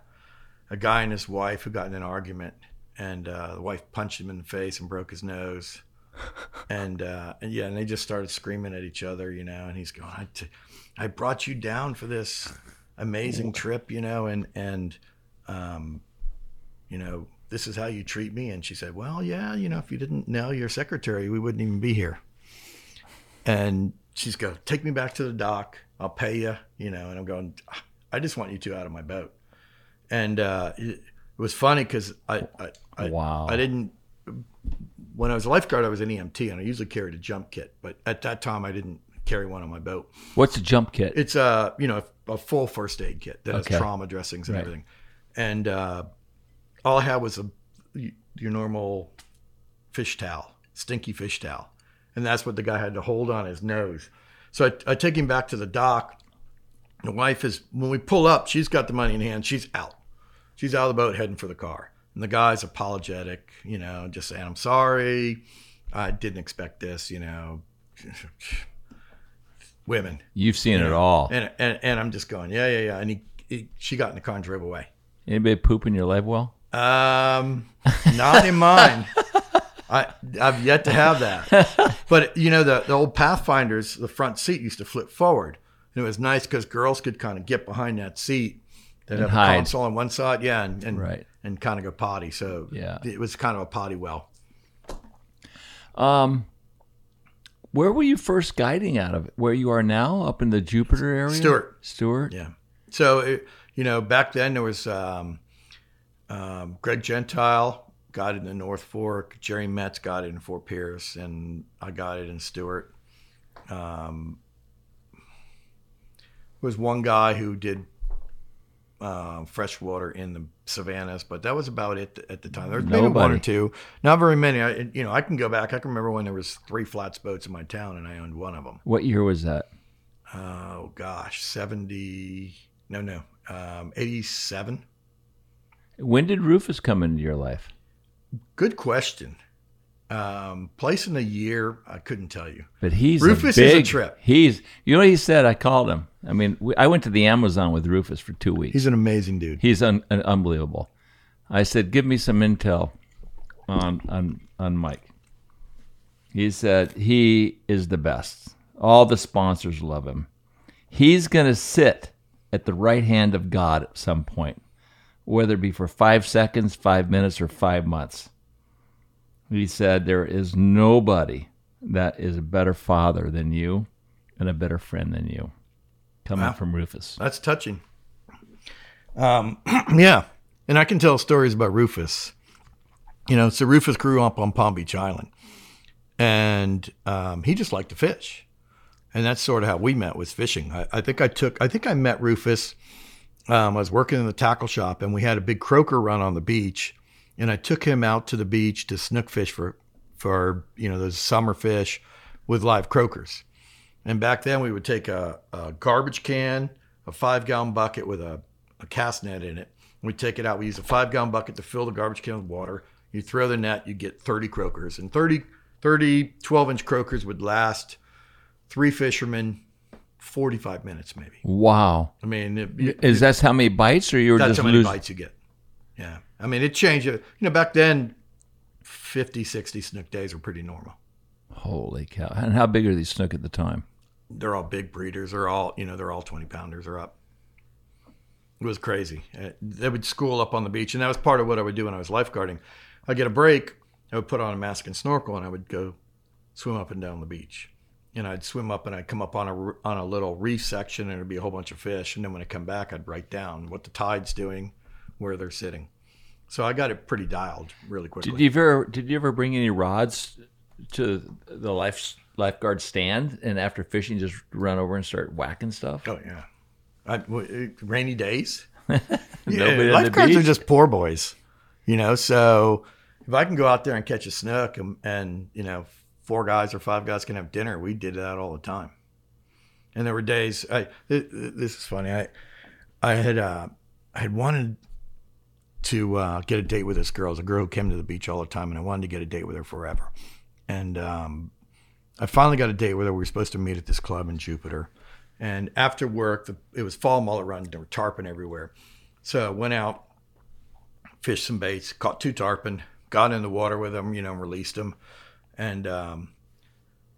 a guy and his wife who got in an argument, and uh, the wife punched him in the face and broke his nose. and, uh, and yeah, and they just started screaming at each other, you know. And he's going, I, t- I brought you down for this amazing trip, you know, and and um, you know, this is how you treat me. And she said, Well, yeah, you know, if you didn't know your secretary, we wouldn't even be here. And she's go, Take me back to the dock. I'll pay you, you know. And I'm going, I just want you two out of my boat. And uh, it, it was funny because I, I, I, Wow. I didn't when I was a lifeguard, I was an EMT, and I usually carried a jump kit. But at that time, I didn't carry one on my boat. What's a jump kit? It's a you know a full first aid kit that Okay. has trauma dressings and Right. everything, and uh, all I had was a your normal fish towel, stinky fish towel, and that's what the guy had to hold on his nose. So I, I take him back to the dock. The wife is when we pull up, she's got the money in hand. She's out. She's out of the boat heading for the car. And the guy's apologetic, you know, just saying, I'm sorry. I didn't expect this, you know. Women. You've seen You it know? all. And, and and I'm just going, yeah, yeah, yeah. And he, he she got in the car and drove away. Anybody poop in your life well? Um, not in mine. I I've yet to have that. But you know the the old Pathfinders, the front seat used to flip forward, and it was nice because girls could kind of get behind that seat. That And have hide. a console on one side, yeah, and and, Right. and kind of go potty. So Yeah. it was kind of a potty well. Um, where were you first guiding out of? Where you are now, up in the Jupiter area? Stuart. Stuart. Yeah. So it, you know, back then there was um, um, Greg Gentile got it in the North Fork, Jerry Metz got it in Fort Pierce, and I got it in Stuart. Um, was one guy who did uh, freshwater in the savannas, but that was about it at the time. There's maybe one or two, not very many. I, you know, I can go back. I can remember when there was three flats boats in my town, and I owned one of them. What year was that? Oh gosh, seventy? No, no, um, eighty-seven. When did Rufus come into your life? Good question. Um, place in a year, I couldn't tell you. But he's Rufus a is a trip. He's you know what he said. I called him. I mean, we, I went to the Amazon with Rufus for two weeks. He's an amazing dude. He's un, un, unbelievable. I said, "Give me some intel on on on Mike." He said he is the best. All the sponsors love him. He's going to sit at the right hand of God at some point, whether it be for five seconds, five minutes, or five months. He said, There is nobody that is a better father than you and a better friend than you. Coming Wow. from Rufus. That's touching. Um, yeah, and I can tell stories about Rufus. You know, so Rufus grew up on Palm Beach Island, and um, he just liked to fish, and that's sort of how we met was fishing. I, I think I took, I think I met Rufus. Um, I was working in the tackle shop, and we had a big croaker run on the beach, and I took him out to the beach to snook fish for, for you know those summer fish with live croakers. And back then, we would take a, a garbage can, a five gallon bucket with a, a cast net in it. We'd take it out. We use a five gallon bucket to fill the garbage can with water. You throw the net, you get 30 croakers. And 30, 30 12 inch croakers would last three fishermen 45 minutes, maybe. Wow. I mean, it, Is that how many bites, or you were that's just how many losing? bites you get. Yeah. I mean, it changed. You know, back then, 50, 60 snook days were pretty normal. Holy cow! And how big are these snook at the time? They're all big breeders. They're all, you know, they're all 20 pounders or up. It was crazy. Uh, They would school up on the beach, and that was part of what I would do when I was lifeguarding. I'd get a break, I would put on a mask and snorkel, and I would go swim up and down the beach. And I'd swim up and I'd come up on a on a little reef section, and there'd be a whole bunch of fish. And then when I come back, I'd write down what the tide's doing, where they're sitting. So I got it pretty dialed really quickly. Did you ever did you ever bring any rods to the life lifeguard stand and after fishing just run over and start whacking stuff? Oh yeah, I, w- uh, rainy days. Yeah, lifeguards are just poor boys, you know. So if I can go out there and catch a snook, and, and you know, four guys or five guys can have dinner, we did that all the time. And there were days. I th- th- this is funny. I I had uh, I had wanted to uh, get a date with this girl. It was a girl who came to the beach all the time, and I wanted to get a date with her forever. And um, I finally got a date her. We were supposed to meet at this club in Jupiter. And after work, the, it was fall mullet run. There were tarpon everywhere. So I went out, fished some baits, caught two tarpon, got in the water with them, you know, released them, and um,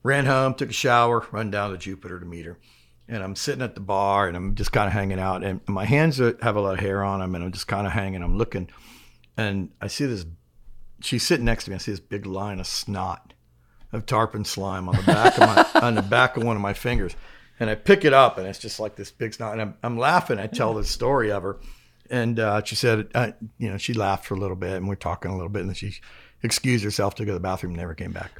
ran home, took a shower, run down to Jupiter to meet her. And I'm sitting at the bar and I'm just kind of hanging out. And my hands have a lot of hair on them. And I'm just kind of hanging. I'm looking. And I see this, she's sitting next to me. I see this big line of snot of tarpon slime on the back of my, on the back of one of my fingers. And I pick it up and it's just like this big snot. And I'm, I'm laughing. I tell the story of her. And uh, she said, uh, you know, she laughed for a little bit and we're talking a little bit. And then she excused herself to go to the bathroom and never came back.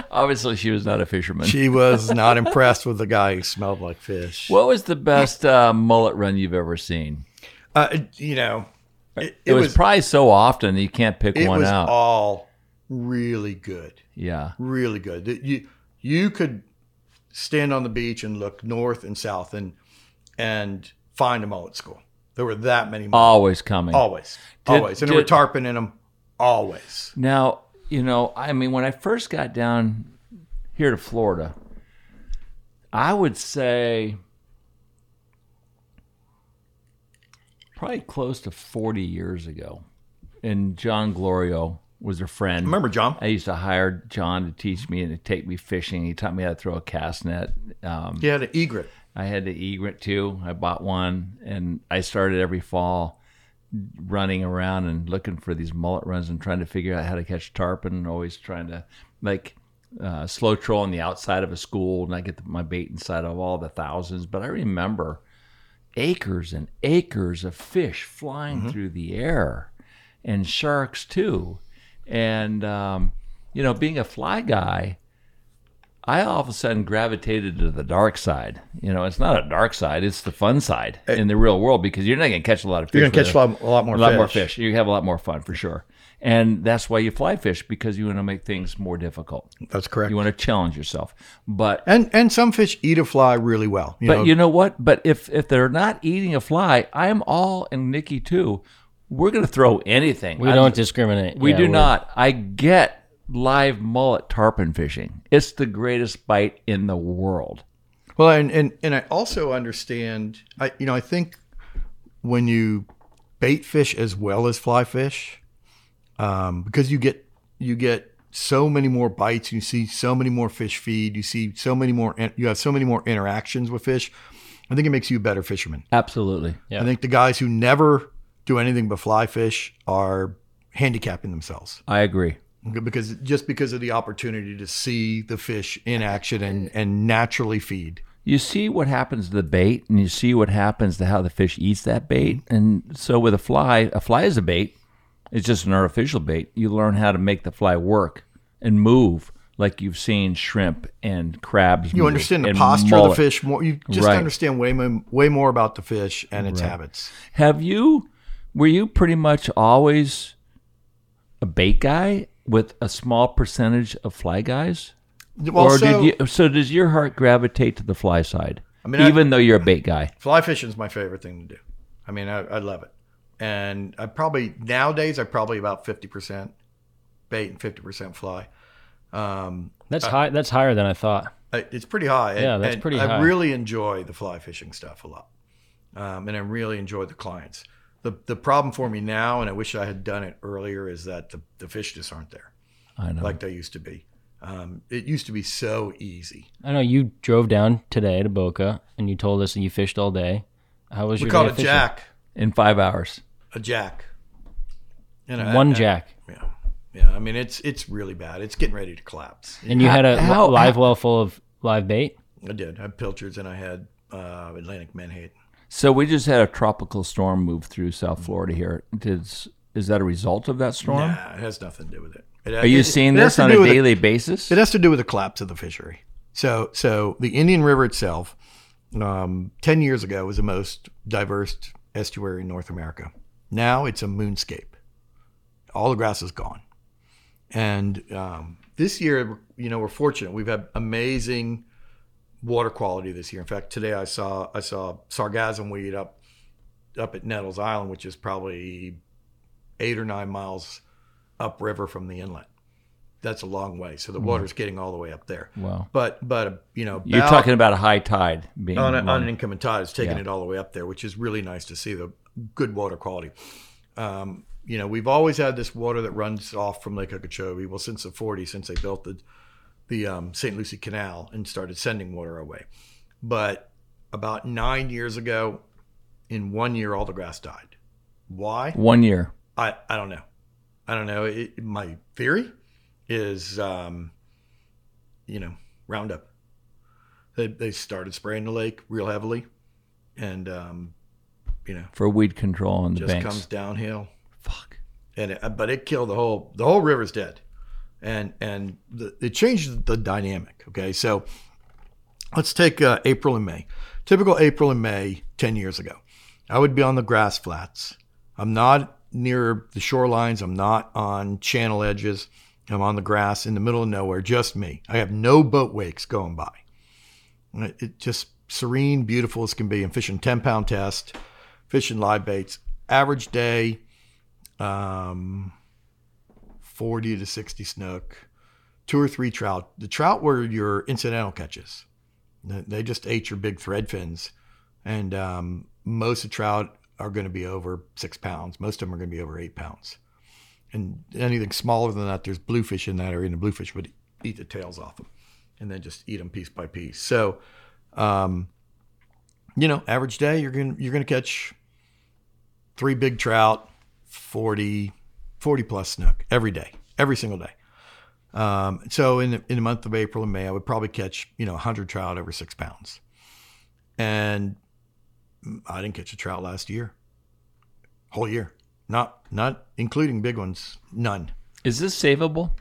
Obviously, she was not a fisherman. She was not impressed with the guy who smelled like fish. What was the best uh, mullet run you've ever seen? Uh, you know, it, It, was, probably so often you can't pick it one was out. all really good, yeah. really good. That You you could stand on the beach and look north and south and and find a mullet school. There were that many. Mullets. Always coming. always, Did- always, and there were did- tarpon in them. Always. Now, you know, I mean, when I first got down here to Florida, I would say probably close to 40 years ago. And John Glorio was a friend. Remember John? I used to hire John to teach me and to take me fishing. He taught me how to throw a cast net. Um, He had an egret. I had the egret too. I bought one, and I started every fall running around and looking for these mullet runs and trying to figure out how to catch tarpon. Always trying to like uh, slow troll on the outside of a school, and I get the, my bait inside of all the thousands. But I remember acres and acres of fish flying through the air, and sharks too. And um, you know, being a fly guy. I all of a sudden gravitated to the dark side. You know, it's not a dark side; it's the fun side in the real world because you're not going to catch a lot of fish. You're gonna catch a lot, a lot more a lot fish. more fish. You have a lot more fun for sure, and that's why you fly fish because you want to make things more difficult. That's correct. You want to challenge yourself, but and and some fish eat a fly really well. You but know, you know what? But if if they're not eating a fly, I am all and Nikki too. We're going to throw anything. We I- don't discriminate. We Yeah, do not. I get live mullet tarpon fishing. It's the greatest bite in the world. Well, and, and and I also understand. I you know I think when you bait fish as well as fly fish, um, because you get you get so many more bites, you see so many more fish feed, you see so many more, you have so many more interactions with fish. I think it makes you a better fisherman. Absolutely. Yeah. I think the guys who never do anything but fly fish are handicapping themselves I agree. because just because of the opportunity to see the fish in action and and naturally feed. You see what happens to the bait, and you see what happens to how the fish eats that bait. And so, with a fly, a fly is a bait. It's just an artificial bait. You learn how to make the fly work and move, like you've seen shrimp and crabs. You understand the posture of the fish more. You just Right. understand way more, way more about the fish and its habits. Have you? Were you pretty much always a bait guy with a small percentage of fly guys? Well, or so- did you? So does your heart gravitate to the fly side? I mean, I- even though you're a bait guy. Fly fishing is my favorite thing to do. I mean, I, I love it, and I probably nowadays I probably about fifty percent bait and fifty percent fly. Um, That's I- high. That's higher than I thought. It's pretty high. Yeah, and- that's and pretty I high. really enjoy the fly fishing stuff a lot, um, and I really enjoy the clients. The The problem for me now, and I wish I had done it earlier, is that the, the fish just aren't there I know. like they used to be. Um, it used to be so easy. I know you drove down today to Boca and you told us that you fished all day. How was We your caught day a fishing? jack, in five hours. a jack, and I- One I- jack. Yeah, yeah. I mean, it's it's really bad. It's getting ready to collapse. And you had a How- live how- well full of live bait. I did. I had pilchards and I had uh, Atlantic menhaden. So we just had a tropical storm move through South Florida here. Did, is that a result of that storm? Nah, it has nothing to do with it. it Are you it- seeing it this on a with the- daily basis? It has to do with the collapse of the fishery. So, so the Indian River itself, um, ten years ago, was the most diverse estuary in North America. Now it's a moonscape. All the grass is gone, and um, this year, you know, we're fortunate. We've had amazing water quality this year. In fact, today I saw I saw sargassum weed up up at Nettles Island, which is probably eight or nine miles upriver from the inlet. That's a long way. So the water's getting all the way up there. Wow. But but you know, You're talking about a high tide being on, a, on an incoming tide, it's taking Yeah. it all the way up there, which is really nice to see the good water quality. Um, you know, we've always had this water that runs off from Lake Okeechobee. Well, since the 40s, since they built the the um, St. Lucie Canal and started sending water away. But about nine years ago, in one year, all the grass died. Why? One year. I, I don't know. I don't know. It, my theory is, um, you know, Roundup. They, they started spraying the lake real heavily, and um, you know, for weed control on the just banks. comes downhill. Fuck. And it, but it killed the whole the whole river's dead, and and the, it changed the dynamic. Okay, so let's take uh, April and May. Typical April and May ten years ago, I would be on the grass flats. I'm not near the shorelines. I'm not on channel edges. I'm on the grass in the middle of nowhere, just me. I have no boat wakes going by. It, just serene, beautiful as can be. I'm fishing 10 pound test, fishing live baits. Average day, um, 40 to 60 snook, two or three trout. The trout were your incidental catches. They just ate your big thread fins. And um, most of trout are going to be over six pounds. Most of them are going to be over eight pounds. And anything smaller than that, there's bluefish in that area, and the bluefish would eat the tails off them and then just eat them piece by piece. So, um, you know, average day, you're going you're going to catch three big trout, 40, 40 plus snook every day, every single day. Um, so in the, in the month of April and May, I would probably catch, you know, 100 trout over six pounds. And I didn't catch a trout last year, whole year. Not not including big ones, none. Is this savable?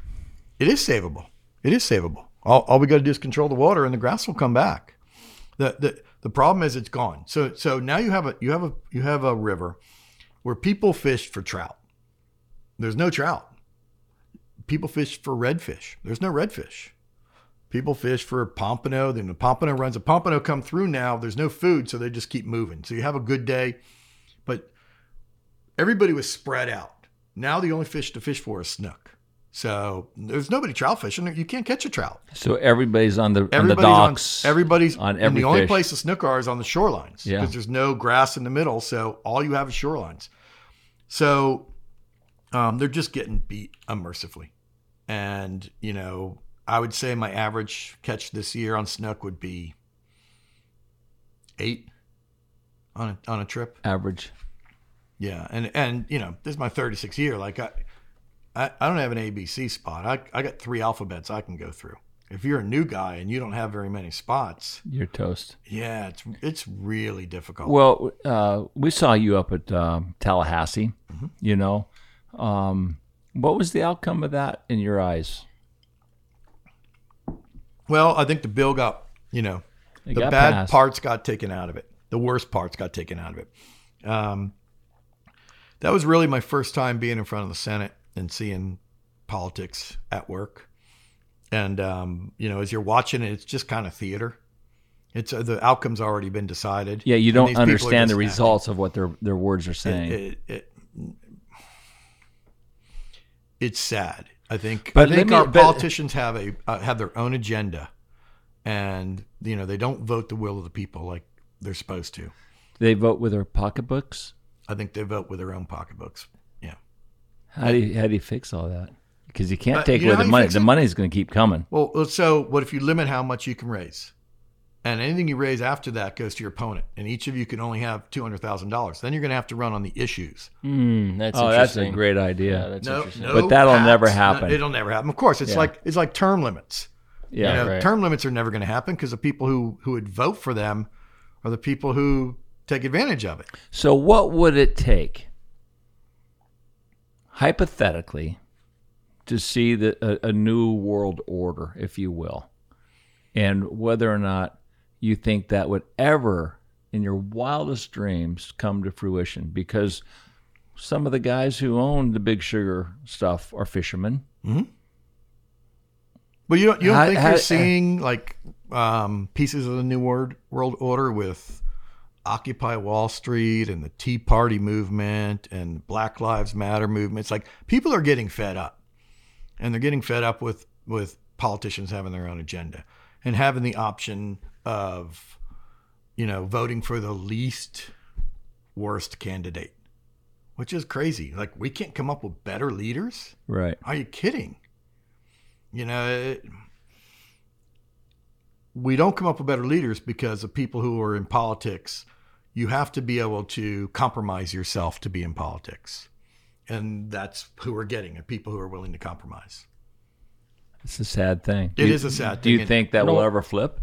It is savable. It is savable. All, all we got to do is control the water, and the grass will come back. the the The problem is it's gone. So so now you have a you have a you have a river where people fish for trout. There's no trout. People fish for redfish. There's no redfish. People fish for pompano. Then the pompano runs. A pompano come through now. There's no food, so they just keep moving. So you have a good day, but everybody was spread out. Now the only fish to fish for is snook. So there's nobody trout fishing. You can't catch a trout. So everybody's on the on the Everybody's docks. On, everybody's on and every the only fish. place the snook are is on the shorelines Yeah. because there's no grass in the middle. So all you have is shorelines. So um, they're just getting beat unmercifully. And you know, I would say my average catch this year on snook would be eight on a, on a trip. average. Yeah, and and you know, this is my 36th year. Like I, I, I don't have an ABC spot. I I got three alphabets I can go through. If you're a new guy and you don't have very many spots, You're toast. yeah, it's it's really difficult. Well, uh, we saw you up at um, Tallahassee. Mm-hmm. You know, um, what was the outcome of that in your eyes? Well, I think the bill got, you know, It the bad passed. parts got taken out of it. The worst parts got taken out of it. Um, that was really my first time being in front of the Senate and seeing politics at work. And um, you know, as you're watching it, it's just kind of theater. It's uh, the outcome's already been decided. Yeah, you don't these people are understand the acting. results of what their their words are saying. It, it, it, it's sad. I think. But I think me- our but- politicians have a uh, have their own agenda, and you know they don't vote the will of the people like they're supposed to. they vote with their pocketbooks. I think they vote with their own pocketbooks. Yeah. How do you, how do you fix all that? Because you can't Uh, take you away the money. The money is going to keep coming. Well, so what if you limit how much you can raise? And anything you raise after that goes to your opponent, and each of you can only have two hundred thousand dollars. Then you're going to have to run on the issues. Mm, that's oh, that's a great idea. Yeah, that's No, interesting. no But that'll caps. never No, happen. it'll never happen. Of course, it's Yeah. like it's like term limits. Yeah, you know, right. term limits are never going to happen because the people who who would vote for them are the people who take advantage of it. So, what would it take, hypothetically, to see the, a, a new world order, if you will, and whether or not you think that would ever, in your wildest dreams, come to fruition? Because some of the guys who own the big sugar stuff are fishermen. But you don't you don't How- think how- you're seeing like um, pieces of the new world world order with Occupy Wall Street and the Tea Party movement and Black Lives Matter movements. Like people are getting fed up, and they're getting fed up with with politicians having their own agenda and having the option of you know voting for the least worst candidate, which is crazy. Like we can't come up with better leaders. Right. Are you kidding? You know, it, we don't come up with better leaders because of people who are in politics. You have to be able to compromise yourself to be in politics. And that's who we're getting, are people who are willing to compromise. It's a sad thing. It It is is a sad thing. Do you think that will ever flip?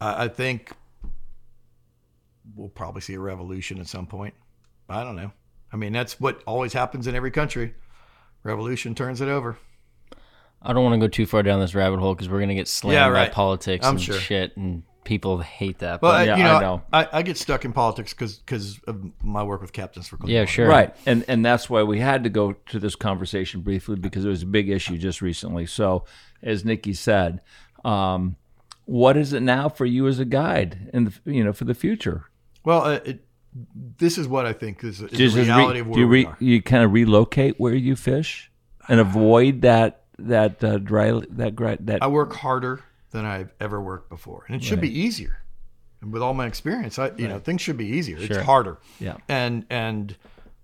I, I think we'll probably see a revolution at some point. I don't know. I mean, that's what always happens in every country. Revolution turns it over. I don't want to go too far down this rabbit hole because we're gonna get slammed Yeah, by politics I'm and sure. shit, and people hate that. Well, but I, yeah, you know, I know. I, I get stuck in politics because of my work with Captains for Clean Yeah, Water. sure. Right. And and that's why we had to go to this conversation briefly because it was a big issue just recently. So, as Nikki said, um, what is it now for you as a guide and you know for the future? Well, uh, it, this is what I think is, is the as re- reality of do where you, we are. you kind of relocate where you fish and avoid that that uh, dry that dry, that I work harder than I've ever worked before, and it should be easier. And with all my experience, I you know things should be easier. Sure. It's harder. Yeah. And and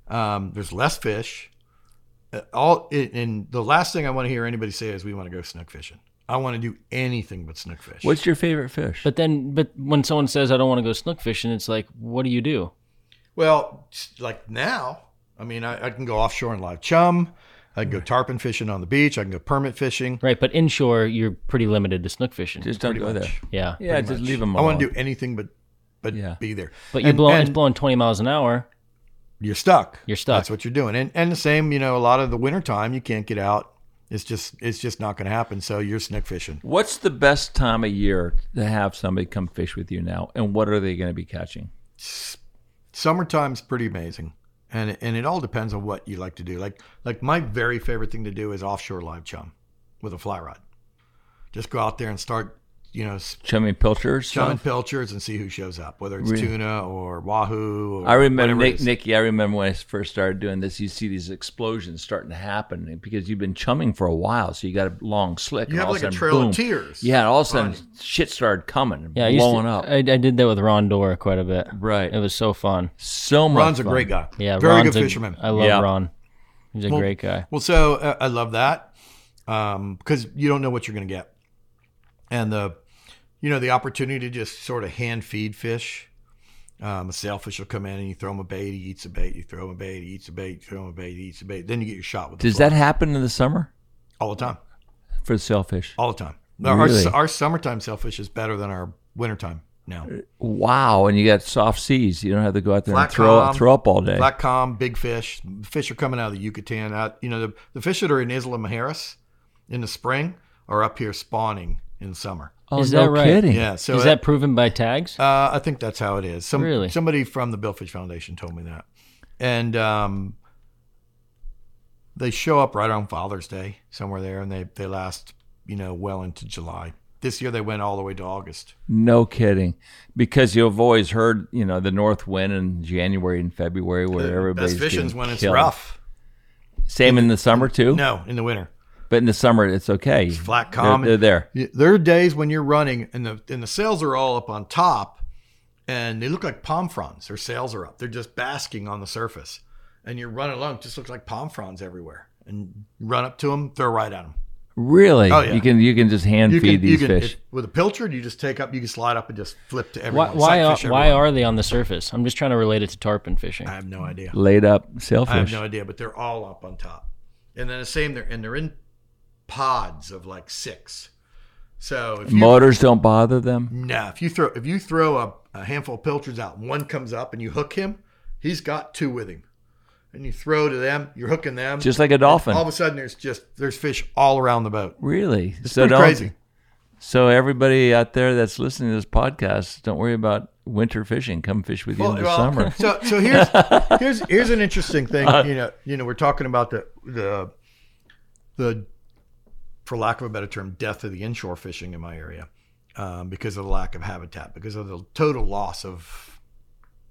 um, there's less fish. Uh, All and the last thing I want to hear anybody say is we want to go snook fishing. I want to do anything but snook fish. What's your favorite fish? But then, but when someone says I don't want to go snook fishing, it's like, what do you do? Well, like now, I mean, I, I can go offshore and live chum. I can go tarpon fishing on the beach. I can go permit fishing. Right, but inshore you're pretty limited to snook fishing. Just don't Pretty go much. there. yeah, Yeah, just much. leave them I alone. want to do anything but but Yeah. be there. but you're And- blowing, it's blowing 20 miles an hour. You're stuck. You're stuck. That's what you're doing. And and the same, you know, a lot of the winter time you can't get out. It's just it's just not going to happen. So you're snook fishing. What's the best time of year to have somebody come fish with you now, and what are they going to be catching? Summertime's pretty amazing. And and it all depends on what you like to do. Like like my very favorite thing to do is offshore live chum with a fly rod. Just go out there and start, you know, s- Chumming pilchards. chumming stuff? pilchards and see who shows up, whether it's Really? tuna or wahoo. Or I remember whatever Nick, is. Nikki. I remember when I first started doing this. You see these explosions starting to happen because you've been chumming for a while, so you got a long slick. You and have all like of a sudden, trail of tears Yeah, all of a sudden running. shit started coming, and Yeah, I blowing to, up. I, I did that with Ron Dora quite a bit. Right. It was so fun. so much. Ron's a great guy. Yeah, very Ron's good a- fisherman. I love Yeah. Ron. He's a Well- great guy. Well, so uh, I love that because you don't know what you're going to get, and the you know the opportunity to just sort of hand feed fish. Um, a sailfish will come in and you throw him a bait, he eats a bait. You throw him a bait, he eats a bait. You throw him a bait, he eats a bait. Then you get your shot with. the Does that happen in the summer all the time? for the sailfish? All the time. Our, Really? our summertime sailfish is better than our wintertime now. Wow, and you got soft seas. You don't have to go out there Flat and throw calm, throw up all day. Flat calm, big fish. Fish are coming out of the Yucatan. Out, you know, the, the fish that are in Isla Mujeres in the spring are up here spawning in the summer. Oh, Is no that right? kidding. Yeah. So Is that proven by tags? Uh, I think that's how it is. Some, Really? Somebody from the Billfish Foundation told me that. And um, they show up right on Father's Day, somewhere there, and they, they last, you know, well into July. This year they went all the way to August. No kidding. Because you've always heard, you know, the north wind in January and February where The everybody's best fishing's getting when it's killed. rough. Same in the summer too. No, in the winter. But in the summer, it's okay. It's flat They're- calm. They're, there. There are days when you're running and the and the sails are all up on top, and they look like palm fronds. Their sails are up. They're just basking on the surface, and you're running along. It just looks like palm fronds everywhere. And run up to them, throw right at them. Really? Oh, yeah. You can you can just hand You feed can, you these can fish. if- with a pilchard. You just take up. You can slide up and just flip to everyone. why sight are, why are they on the surface? I'm just trying to relate it to tarpon fishing. I have no idea. Laid up sailfish. I have no idea, but they're all up on top. And then the same, they're and they're in pods of like six. So if you, Motors don't bother them. No, if you throw if you throw a, a handful of pilchards out, one comes up and you hook him, he's got two with him. And you throw to them, you're hooking them. Just like a dolphin. All of a sudden there's just there's fish all around the boat. Really? It's so don't, crazy. So everybody out there that's listening to this podcast, don't worry about winter fishing. Come fish with you in the well, summer. So so here's here's here's an interesting thing. Uh, you know, you know, we're talking about the the the for lack of a better term, death of the inshore fishing in my area um, because of the lack of habitat, because of the total loss of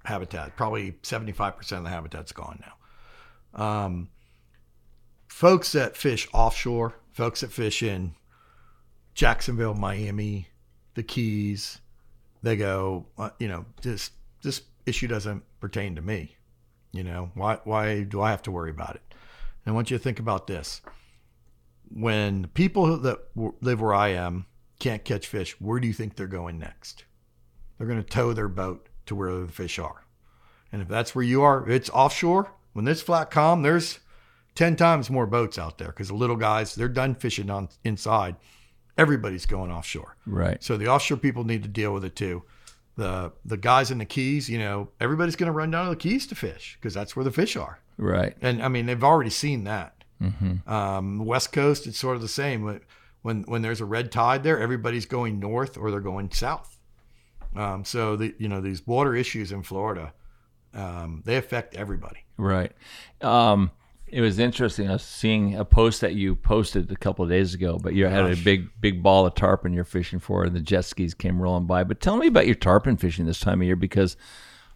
habitat. Probably 75% of the habitat's gone now. Um, folks that fish offshore, folks that fish in Jacksonville, Miami, the Keys, they go, uh, you know, this this issue doesn't pertain to me. You know, why why do I have to worry about it? And I want you to think about this when people that live where I am can't catch fish, where do you think they're going next? They're going to tow their boat to where the fish are. And if that's where you are, it's offshore. When it's flat calm, there's 10 times more boats out there because the little guys, they're done fishing on inside. Everybody's going offshore. Right. So the offshore people need to deal with it too. The the guys in the Keys, you know, everybody's going to run down to the Keys to fish because that's where the fish are. Right. And I mean, they've already seen that. Mhm. Um, West Coast, it's sort of the same. When- When when there's a red tide there, everybody's going north or they're going south. Um, so the you know these water issues in Florida, um, they affect everybody. Right. Um, it was interesting. I was seeing a post that you posted a couple of days ago, but you had a big, big ball of tarpon you're fishing for, and the jet skis came rolling by. But tell me about your tarpon fishing this time of year, because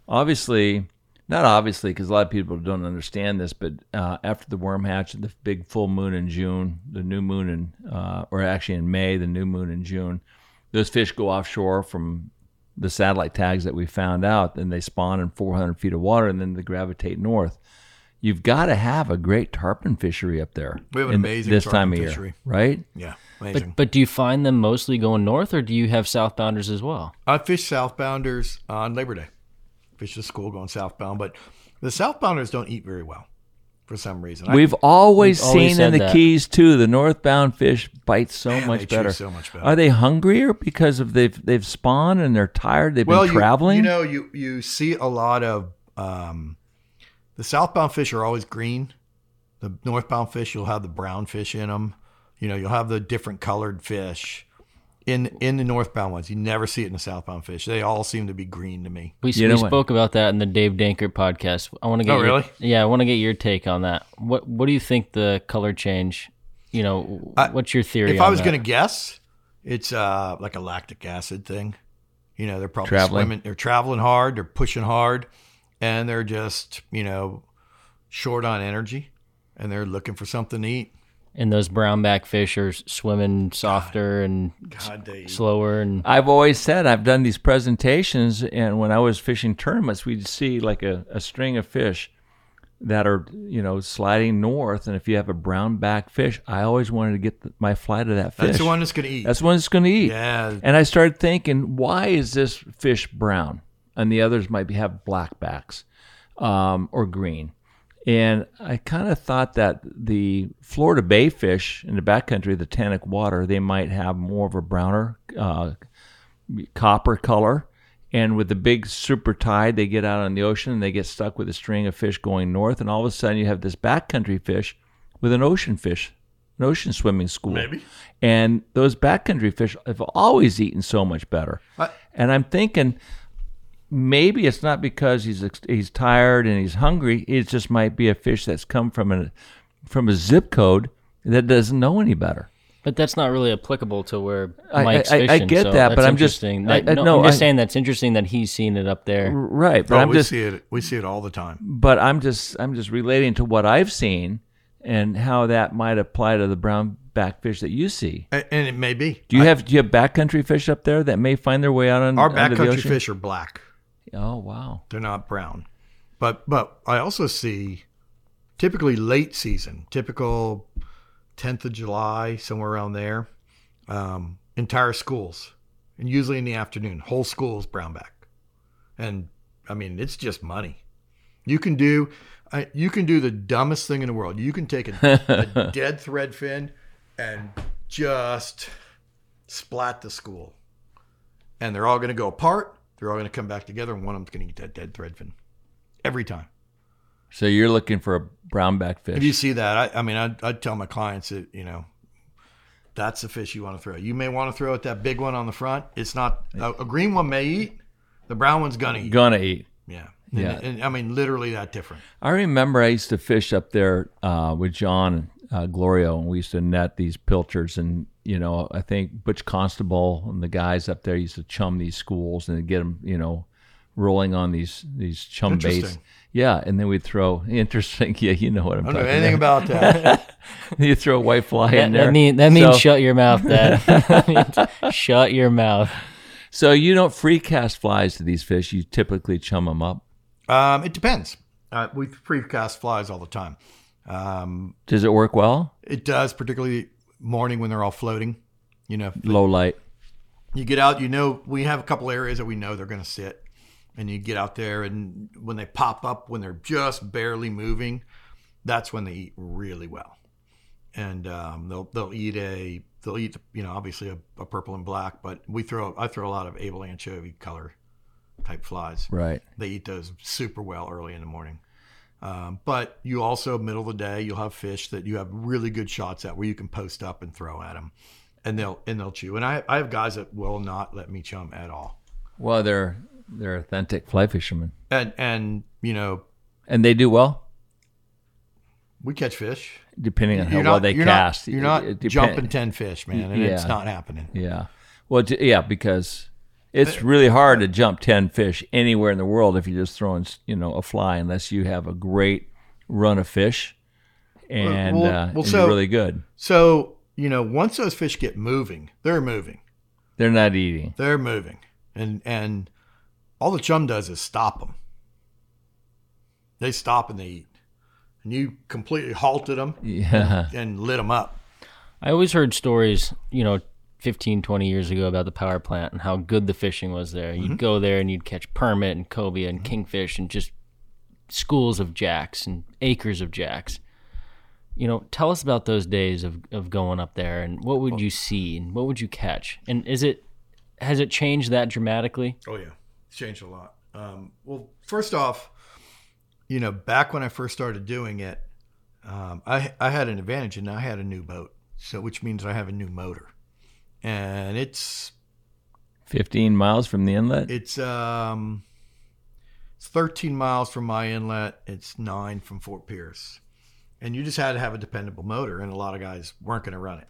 obviously, not obviously, because a lot of people don't understand this, but uh, after the worm hatch, the big full moon in June, the new moon in, uh, or actually in May, the new moon in June, those fish go offshore from the satellite tags that we found out, and they spawn in 400 feet of water, and then they gravitate north. You've got to have a great tarpon fishery up there. We have an amazing this tarpon time of year, fishery. right? Yeah, amazing. But but do you find them mostly going north, or do you have southbounders as well? I fish southbounders on Labor Day. Fish the school going southbound, but the southbounders don't eat very well for some reason. We've always We've always seen in the that. Keys too. The northbound fish bite so Man, much they better. so much better. Are they hungrier because of they've they've spawned and they're tired? They've well, been you- traveling. You, know, you you see a lot of um, the southbound fish are always green. The northbound fish, you'll have the brown fish in them. You know, you'll have the different colored fish in in the northbound ones. You never see it in the southbound fish. They all seem to be green to me. We, You we know what? spoke about that in the Dave Dankert podcast. I want to get Oh, your- really? yeah, I want to get your take on that. What what do you think the color change? You know, I- what's your theory? If on I was going to guess, it's uh, like a lactic acid thing. You know, they're probably Traveling. swimming. They're traveling hard. They're pushing hard, and they're just you know short on energy, and they're looking for something to eat. And those brownback fish are swimming softer and God, they eat. slower, and I've always said I've done these presentations, and when I was fishing tournaments, we'd see like a, a string of fish that are you know sliding north, and if you have a brown back fish, I always wanted to get the, my fly to that fish. That's the one that's going to eat. That's the one that's going to eat. Yeah. And I started thinking, why is this fish brown, and the others might be, have black backs um, or green? And I kind of thought that the Florida Bay fish in the backcountry, the tannic water, they might have more of a browner uh, copper color. And with the big super tide, they get out on the ocean and they get stuck with a string of fish going north. And all of a sudden, you have this backcountry fish with an ocean fish, an ocean swimming school. Maybe. And those backcountry fish have always eaten so much better. I- and I'm thinking maybe it's not because he's he's tired and he's hungry. It just might be a fish that's come from a from a zip code that doesn't know any better. but that's not really applicable to where I- Mike's I- I fishing. get so that, but I'm just- interesting. I- That- I- no, no, I'm just I- saying that's interesting that he's seen it up there. Right, but oh, I'm we just see it. We see it all the time. but I'm just I'm just relating to what I've seen and how that might apply to the brown backfish that you see. And it may be. Do you I- have do you have backcountry fish up there that may find their way out on our onto the backcountry fish are black? Oh wow. They're not brown. But but I also see typically late season, typical 10th of July, somewhere around there, um, entire schools, and usually in the afternoon, whole schools brownback. And I mean, it's just money. You can do you can do the dumbest thing in the world. You can take a, a dead thread fin and just splat the school. And they're all going to go apart. They're all going to come back together, and one of them's going to eat that dead threadfin every time. So you're looking for a brownback fish. If you see that, I, I mean, I'd, I'd tell my clients that you know that's the fish you want to throw. You may want to throw at that big one on the front. It's not a, a green one may eat, the brown one's gonna eat. Gonna eat. Yeah, Yeah. And, and, I mean, literally that different. I remember I used to fish up there uh, with John uh, Glorio, and we used to net these pilchards. And you know, I think Butch Constable and the guys up there used to chum these schools and get them, you know, rolling on these these chum baits. Yeah, and then we'd throw interesting. Yeah, you know what I'm I don't talking know anything about that. you throw a white fly That, in there. that, mean, that means So- shut your mouth, Dad. That shut your mouth. So you don't free cast flies to these fish. You typically chum them up. um, it depends. Uh, we cast flies all the time. Um, Does it work well? it does, particularly morning when they're all floating. You know, Low light. you get out, you know, we have a couple areas that we know they're going to sit. And you get out there, and when they pop up, when they're just barely moving, that's when they eat really well. And um, they'll they'll eat a they'll eat you know obviously a, a purple and black, but we throw I throw a lot of able anchovy color type flies. Right. They eat those super well early in the morning. Um, but you also middle of the day you'll have fish that you have really good shots at where you can post up and throw at them, and they'll and they'll chew. And I I have guys that will not let me chum at all. Well, they're they're authentic fly fishermen, And and you know and they do well we catch fish. depending on how You're well not- they you're not- cast. you're not It depend- jumping ten fish, man, and it's not happening. Yeah. Well, yeah, because it's really hard to jump 10 fish anywhere in the world if you're just throwing, you know, a fly unless you have a great run of fish and, well- uh, well, and so- really good. So you know once those fish get moving, they're moving. They're not eating. They're moving, and and all the chum does is stop them. They stop and they eat, and you completely halted them Yeah. and lit them up. I always heard stories, you know, 15, 20 years ago about the power plant and how good the fishing was there. You'd Mm-hmm. go there and you'd catch permit and cobia and kingfish and just schools of jacks and acres of jacks. You know, tell us about those days of, of going up there and what would you see and what would you catch? And is it has it changed that dramatically? Oh yeah, it's changed a lot. Um, well, first off, you know, back when I first started doing it, um, I I had an advantage, and I had a new boat, so which means I have a new motor, and it's 15 miles from the inlet. it's um it's 13 miles from my inlet. It's nine from Fort Pierce, and you just had to have a dependable motor, and a lot of guys weren't going to run it.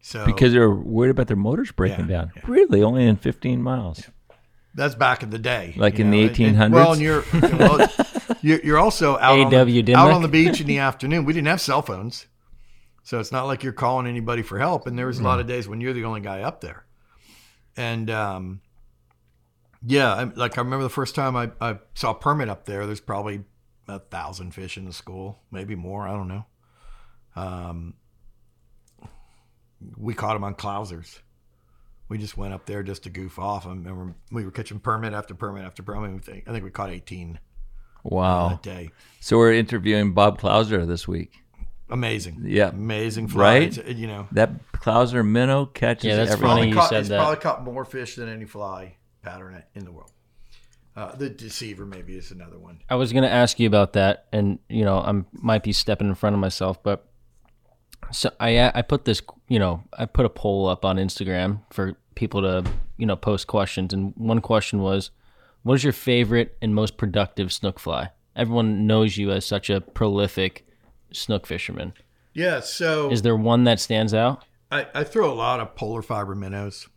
So because they're worried about their motors breaking Yeah, down. Really? Only in 15 miles. That's back in the day, Like in the and- and- 1800s? well, and you're well, you're, you're also out on, the, out on the beach in the afternoon. We didn't have cell phones, so it's not like you're calling anybody for help. And there was a lot of days when you're the only guy up there. And um, yeah, I, like I remember the first time I, I saw permit up there. There's probably a thousand fish in the school, maybe more. I don't know. Um, we caught them on clousers we just went up there just to goof off. I remember we were catching permit after permit after permit. I think, I think we caught 18 Wow. that day. So we're interviewing Bob Clouser this week. Amazing. Yeah. Amazing fly. Right? It's, You know, That Clouser minnow catches Yeah, that's everything. funny probably you caught, said it's that. probably caught more fish than any fly pattern in the world. Uh, the deceiver maybe is another one. I was going to ask you about that, and you know, I might be stepping in front of myself, but so I I put this, you know, I put a poll up on Instagram for people to you know post questions, and one question was, "What is your favorite and most productive snook fly?" Everyone knows you as such a prolific snook fishermen. Yeah. So Is there one that stands out? I, I throw a lot of polar fiber minnows.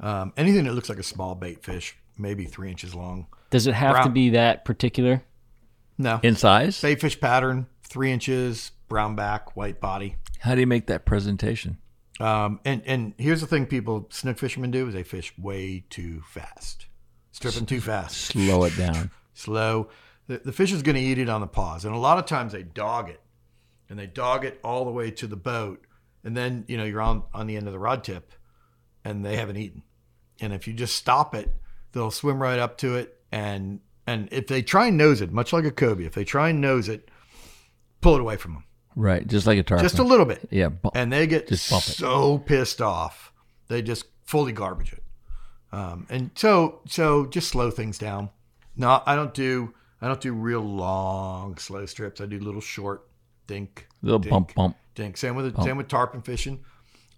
Um, anything that looks like a small bait fish, maybe three inches long. Does it have to be that particular? No. In size? Bait fish pattern, three inches, brown back, white body. How do you make that presentation? Um, and and here's the thing: people snook fishermen do is they fish way too fast, stripping too fast, Slow it down. slow. The, the fish is going to eat it on the pause, and a lot of times they dog it, and they dog it all the way to the boat, and then you know you're on on the end of the rod tip, and they haven't eaten, and if you just stop it, they'll swim right up to it, and and if they try and nose it, much like a cobia, if they try and nose it, pull it away from them, Right. Just like a tarpon. just a little bit, Yeah. bu- and they get Just bump it. so pissed off they just fully garbage it um, and so so just slow things down no i don't do i don't do real long slow strips i do little short dink Little dink, bump, bump. dink same with Bump. same with tarpon fishing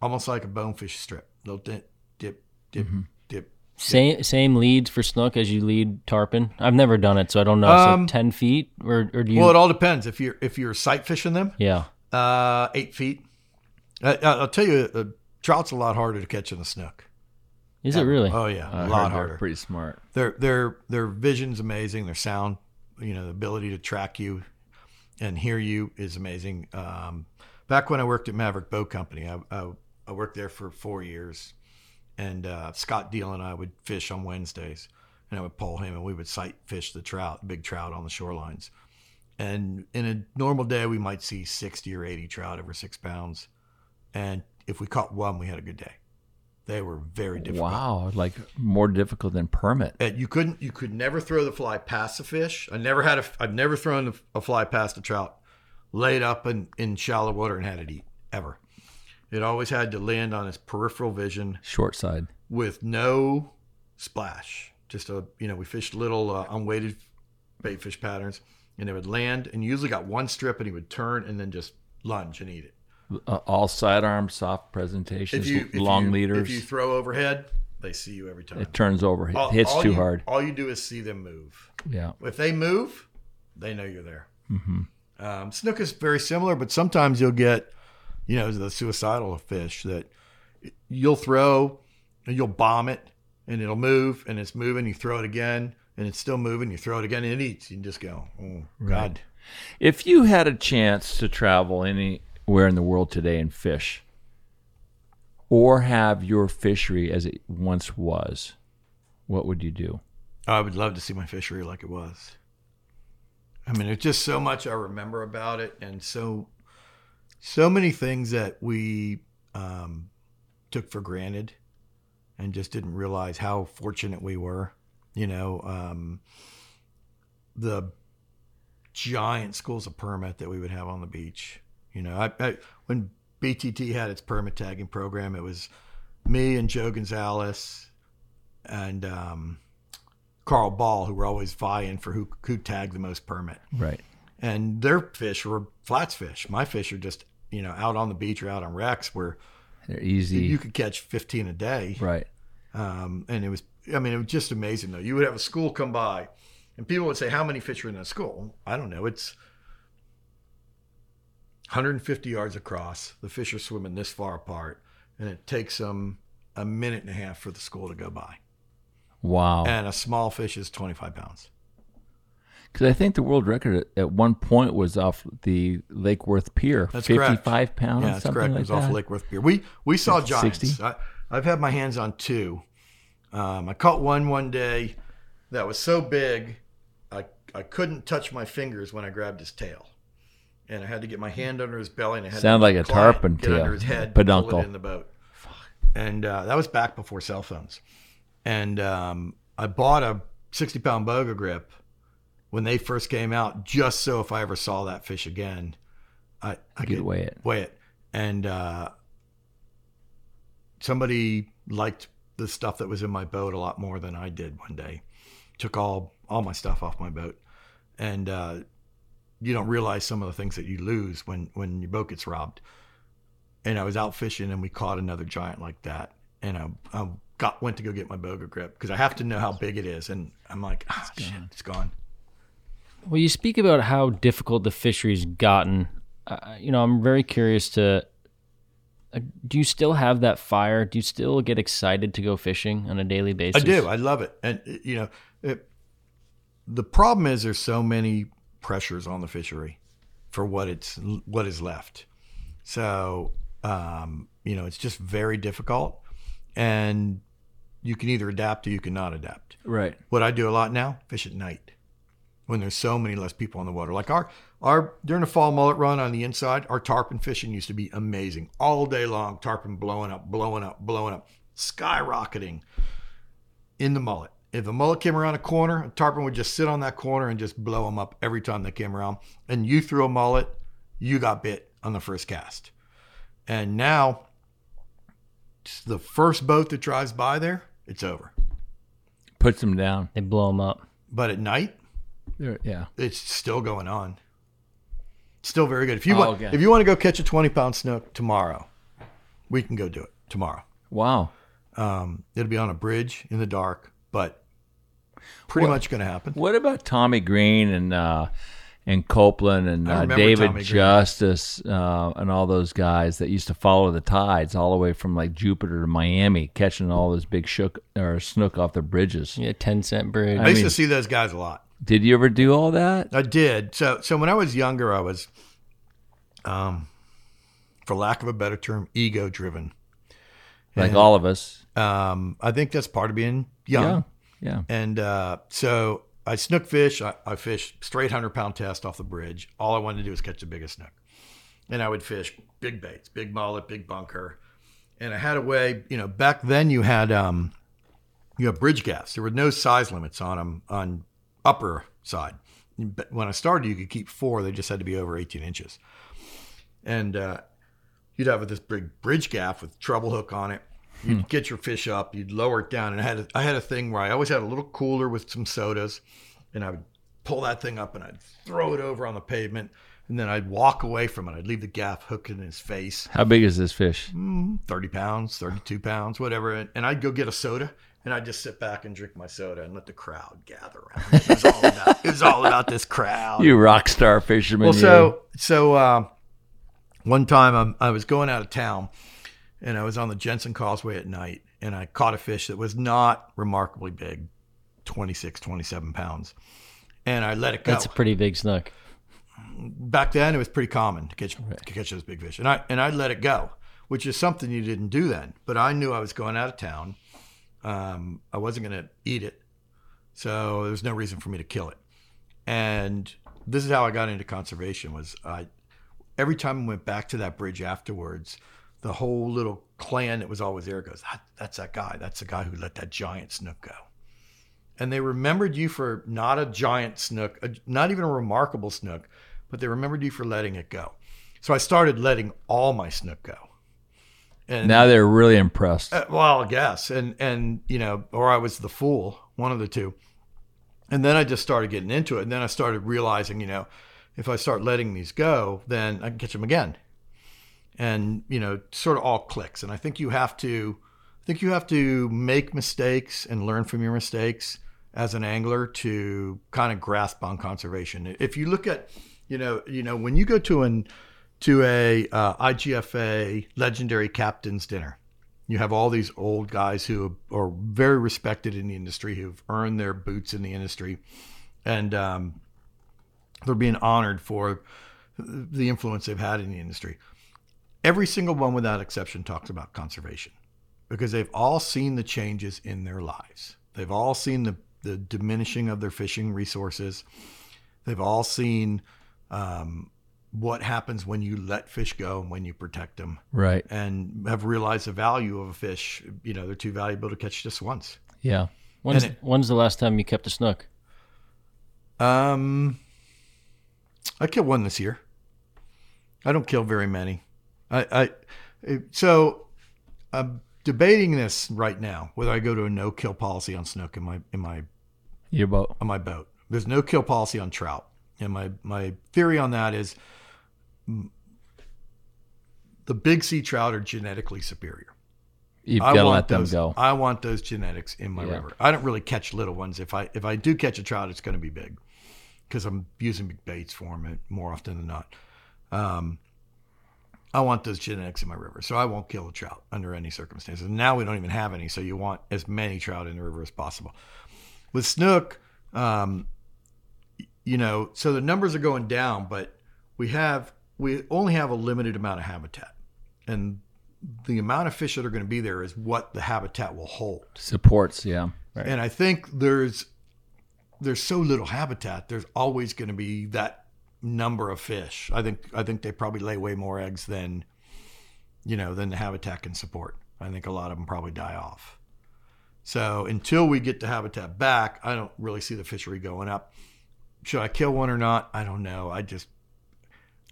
almost like a bonefish strip little dip dip dip Mm-hmm. dip Same same leads for snook as you lead tarpon. I've never done it, so I don't know. Um, so ten feet, or or do you? well it all depends if you're if you're sight fishing them yeah. uh eight feet I, i'll tell you a trout's a lot harder to catch than a snook Is it really? oh yeah I a heard lot harder Pretty smart. their their their vision's amazing. Their sound, you know, the ability to track you and hear you is amazing. Um, back when I worked at Maverick Boat Company, I, I, I worked there for four years, and uh, Scott Deal and I would fish on Wednesdays, and I would pull him, and we would sight fish the trout, big trout on the shorelines. And in a normal day, we might see sixty or eighty trout over six pounds, and if we caught one, we had a good day. They were very difficult. Wow. Like more difficult than permit. Uh, you couldn't you could never throw the fly past the fish i never had a i've never thrown a fly past a trout laid up in, in shallow water and had it eat ever it always had to land on its peripheral vision Short side. with no splash just a you know we fished little uh, unweighted bait fish patterns and it would land, and you usually got one strip, and he would turn and then just lunge and eat it. Uh, all sidearm, soft presentations, If you if long you, leaders. if you throw overhead, they see you every time. it turns over, All- hits all too you- hard. All you do is see them move. Yeah. If they move, they know you're there. hmm Um, snook is very similar, but sometimes you'll get, you know, the suicidal fish that you'll throw and you'll bomb it and it'll move and it's moving. You throw it again and it's still moving. You throw it again and it eats. You just go, oh, God. If you had a chance to travel anywhere in the world today and fish, or have your fishery as it once was, what would you do? I would love to see my fishery like it was. I mean, there's just so much I remember about it, and so so many things that we um, took for granted, and just didn't realize how fortunate we were. You know, um, the giant schools of permit that we would have on the beach. You know, I, I when BTT had its permit tagging program, it was me and Joe Gonzalez and um, Carl Ball who were always vying for who who tagged the most permit. Right. And their fish were flats fish. My fish are just you know out on the beach or out on wrecks where They're easy. you could catch 15 a day. Right. Um, and it was, I mean, it was just amazing though. You would have a school come by and people would say, How many fish are in that school? I don't know. It's 150 yards across. The fish are swimming this far apart. And it takes them a minute and a half for the school to go by. Wow. And a small fish is 25 pounds. Because I think the world record at, one point was off the Lake Worth Pier, That's fifty-five correct. pounds, Yeah, that's something correct. like it was that. off Lake Worth Pier. We we saw giants. 60? I, I've had my hands on two. Um, I caught one one day that was so big, I I couldn't touch my fingers when I grabbed his tail, and I had to get my hand under his belly and I had Sound to like a tarpon get under his head, pull it in the boat, and uh, that was back before cell phones. And um, I bought a sixty pound boga grip when they first came out, just so if I ever saw that fish again, I I could could weigh it. Weigh it, and uh, somebody liked the stuff that was in my boat a lot more than I did one day. Took all all my stuff off my boat, and uh, you don't realize some of the things that you lose when when your boat gets robbed. And I was out fishing, and we caught another giant like that, and I, I got went to go get my boga grip because I have to know how big it is, and I'm like, ah, shit, it's gone. Well, you speak about how difficult the fishery's gotten. Uh, you know, I'm very curious to. Uh, do you still have that fire? Do you still get excited to go fishing on a daily basis? I do. I love it. And you know, it, the problem is there's so many pressures on the fishery for what it's what is left. So um, you know, it's just very difficult, and you can either adapt or you cannot adapt. Right. What I do a lot now, fish at night when there's so many less people on the water. Like our our during the fall mullet run on the inside, our tarpon fishing used to be amazing all day long. Tarpon blowing up, blowing up, blowing up, skyrocketing in the mullet. If a mullet came around a corner, a tarpon would just sit on that corner and just blow them up every time they came around. And you threw a mullet, you got bit on the first cast. And now, the first boat that drives by there, it's over. Puts them down. They blow them up. But at night, They're- yeah. it's still going on. Still very good. If you Oh, want, okay. if you want to go catch a twenty pound snook tomorrow, we can go do it tomorrow. Wow. Um, it'll be on a bridge in the dark, but pretty What- much going to happen. What about Tommy Green and uh, and Copeland and uh, David Tommy Justice uh, and all those guys that used to follow the tides all the way from like Jupiter to Miami, catching all those big shook or snook off the bridges? Yeah, ten cent bridge. I, used to see those guys a lot. Did you ever do all that? I did. So so when I was younger, I was, um, for lack of a better term, ego driven. Like all of us. Um, I think that's part of being young. Yeah, yeah. And uh, so I snook fish. I, I fish straight hundred pound test off the bridge. All I wanted to do was catch the biggest snook, and I would fish big baits, big mullet, big bunker. And I had a way. You know, back then you had um, you have bridge gaffs. There were no size limits on them on upper side. But when I started, you could keep four. They just had to be over 18 inches. And uh, you'd have this big bridge gaff with treble hook on it. You'd get your fish up, you'd lower it down, and I had a, I had a thing where I always had a little cooler with some sodas, and I would pull that thing up and I'd throw it over on the pavement, and then I'd walk away from it. I'd leave the gaff hooked in his face. How big is this fish? Mm, 30 pounds, 32 pounds, whatever. And, and I'd go get a soda and I'd just sit back and drink my soda and let the crowd gather around. It was all about, it was all about this crowd. You rock star fisherman. Well, you. so so uh, one time I'm, I was going out of town, and I was on the Jensen Causeway at night, and I caught a fish that was not remarkably big, 26, 27 pounds, and I let it go. That's a pretty big snook. Back then, it was pretty common to catch to catch those big fish, and I and I let it go, which is something you didn't do then. But I knew I was going out of town. Um, I wasn't going to eat it, so there was no reason for me to kill it. And this is how I got into conservation. Was I every time I went back to that bridge afterwards, the whole little clan that was always there goes, that, "That's that guy. That's the guy who let that giant snook go." And they remembered you for not a giant snook, a, not even a remarkable snook, but they remembered you for letting it go. So I started letting all my snook go. And now they're really impressed. uh, well, I guess, and and you know, or I was the fool, one of the two. And then I just started getting into it, and then I started realizing, you know, if I start letting these go, then I can catch them again. And you know, sort of all clicks. And I think you have to, I think you have to make mistakes and learn from your mistakes as an angler to kind of grasp on conservation. If you look at, you know, you know, when you go to an to a uh, IGFA legendary captain's dinner. You have all these old guys who are very respected in the industry, who've earned their boots in the industry, and um, they're being honored for the influence they've had in the industry. Every single one, without exception, talks about conservation because they've all seen the changes in their lives. They've all seen the, the diminishing of their fishing resources. They've all seen um, what happens when you let fish go and when you protect them. Right. And have realized the value of a fish. You know, they're too valuable to catch just once. Yeah. When's, it- when's the last time you kept a snook? Um, I killed one this year. I don't kill very many. I, I so I'm debating this right now whether I go to a no kill policy on snook in my in my Your boat. on my boat. There's no kill policy on trout, and my my theory on that is the big sea trout are genetically superior. You've I got to want let them those- go. I want those genetics in my Yeah. river. I don't really catch little ones. If I if I do catch a trout, it's going to be big because I'm using big baits for them more often than not. Um, I want those genetics in my river, so I won't kill a trout under any circumstances. Now we don't even have any, so you want as many trout in the river as possible. With snook, um, you know, so the numbers are going down, but we have we only have a limited amount of habitat, and the amount of fish that are going to be there is what the habitat will hold. Supports, yeah. And I think there's there's so little habitat. There's always going to be that number of fish. I think I think they probably lay way more eggs than you know than the habitat can support. I think a lot of them probably die off. So until we get the habitat back, I don't really see the fishery going up. Should I kill one or not? I don't know. I just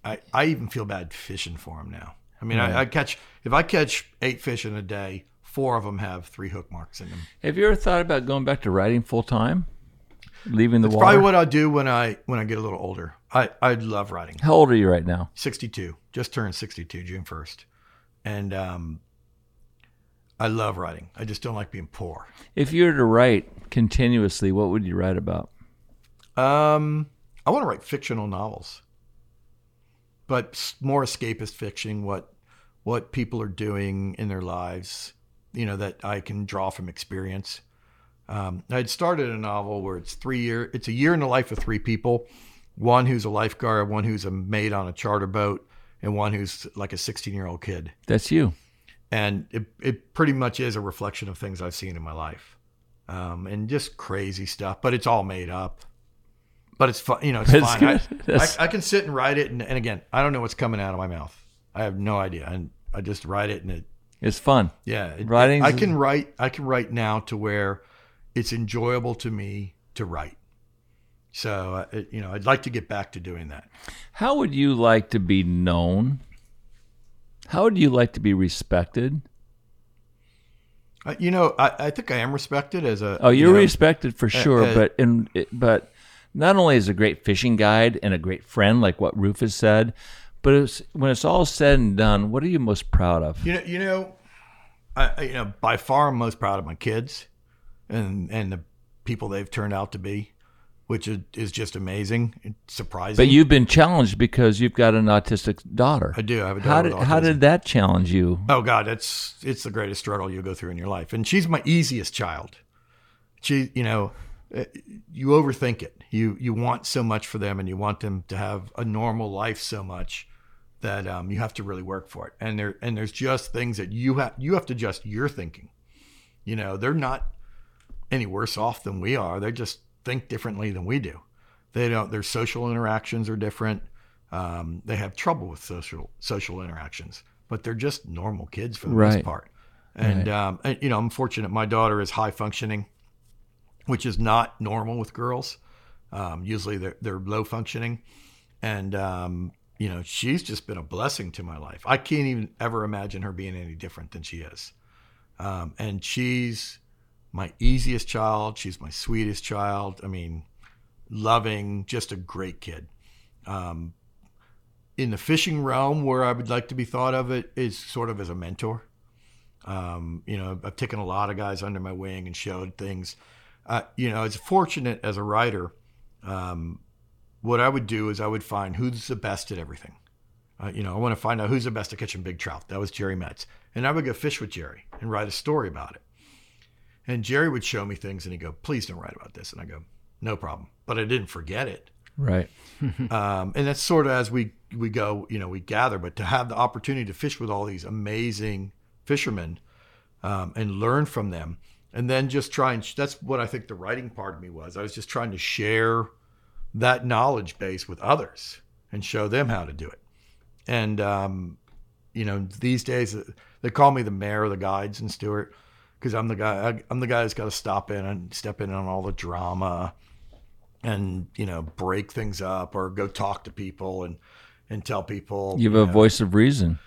I I even feel bad fishing for them now. I mean. I, I catch if I catch eight fish in a day, four of them have three hook marks in them. Have you ever thought about going back to riding full time? Leaving the It's water? probably what I'll do when I when I get a little older. I I love writing. How old are you right now? Sixty two. Just turned sixty two June first, and um, I love writing. I just don't like being poor. If you were to write continuously, what would you write about? Um, I want to write fictional novels, but more escapist fiction. What what people are doing in their lives, you know, that I can draw from experience. Um, I'd started a novel where it's three year. It's a year in the life of three people. One who's a lifeguard, one who's a mate on a charter boat, and one who's like a 16 year old kid. That's you. And it, it pretty much is a reflection of things I've seen in my life, um, and just crazy stuff. But it's all made up. But it's fun, you know. It's That's fun. I. I, I can sit and write it, and, and again, I don't know what's coming out of my mouth. I have no idea, and I just write it, and it. It's fun. Yeah, it- Writing's- I can write. I can write now to where it's enjoyable to me to write. So uh, it, you know, I'd like to get back to doing that. How would you like to be known? How would you like to be respected? Uh, you know, I, I think I am respected as a. Oh, you you're know, respected for sure, uh, but in but not only as a great fishing guide and a great friend, like what Rufus said, but it's, when it's all said and done, what are you most proud of? You know, you know, I, I- you know, by far I'm most proud of my kids and and the people they've turned out to be, which is, is just amazing. It's surprising. But you've been challenged because you've got an autistic daughter. I do. I have a How did how did that challenge you? Oh God, it's it's the greatest struggle you'll go through in your life, and she's my easiest child. She, you know, uh, you overthink it. You you want so much for them, and you want them to have a normal life so much that um, you have to really work for it. And there and there's just things that you have you have to adjust your thinking. You know, they're not any worse off than we are. They're just think differently than we do. They don't. Their social interactions are different. Um, they have trouble with social social interactions, but they're just normal kids for the most part. And, Right. um, and you know, I'm fortunate. My daughter is high functioning, which is not normal with girls. Um, usually they're they're low functioning, and um, you know, she's just been a blessing to my life. I can't even ever imagine her being any different than she is. Um, and she's my easiest child. She's my sweetest child. I mean, loving, just a great kid. Um, in the fishing realm, where I would like to be thought of it is sort of as a mentor. Um, you know, I've taken a lot of guys under my wing and showed things. Uh, you know, it's fortunate as a writer. Um, what I would do is I would find who's the best at everything. Uh, you know, I want to find out who's the best at catching big trout. That was Jerry Metz. And I would go fish with Jerry and write a story about it. And Jerry would show me things and he'd go, please don't write about this. And I go, no problem. But I didn't forget it. Right. um, and that's sort of as we, we go, you know, we gather, but to have the opportunity to fish with all these amazing fishermen um, and learn from them and then just try and, that's what I think the writing part of me was. I was just trying to share that knowledge base with others and show them how to do it. And, um, you know, these days uh, they call me the mayor of the guides in Stuart because I'm the guy, I, I'm the guy that's got to stop in and step in on all the drama and, you know, break things up or go talk to people and, and tell people. You have a know, voice of reason.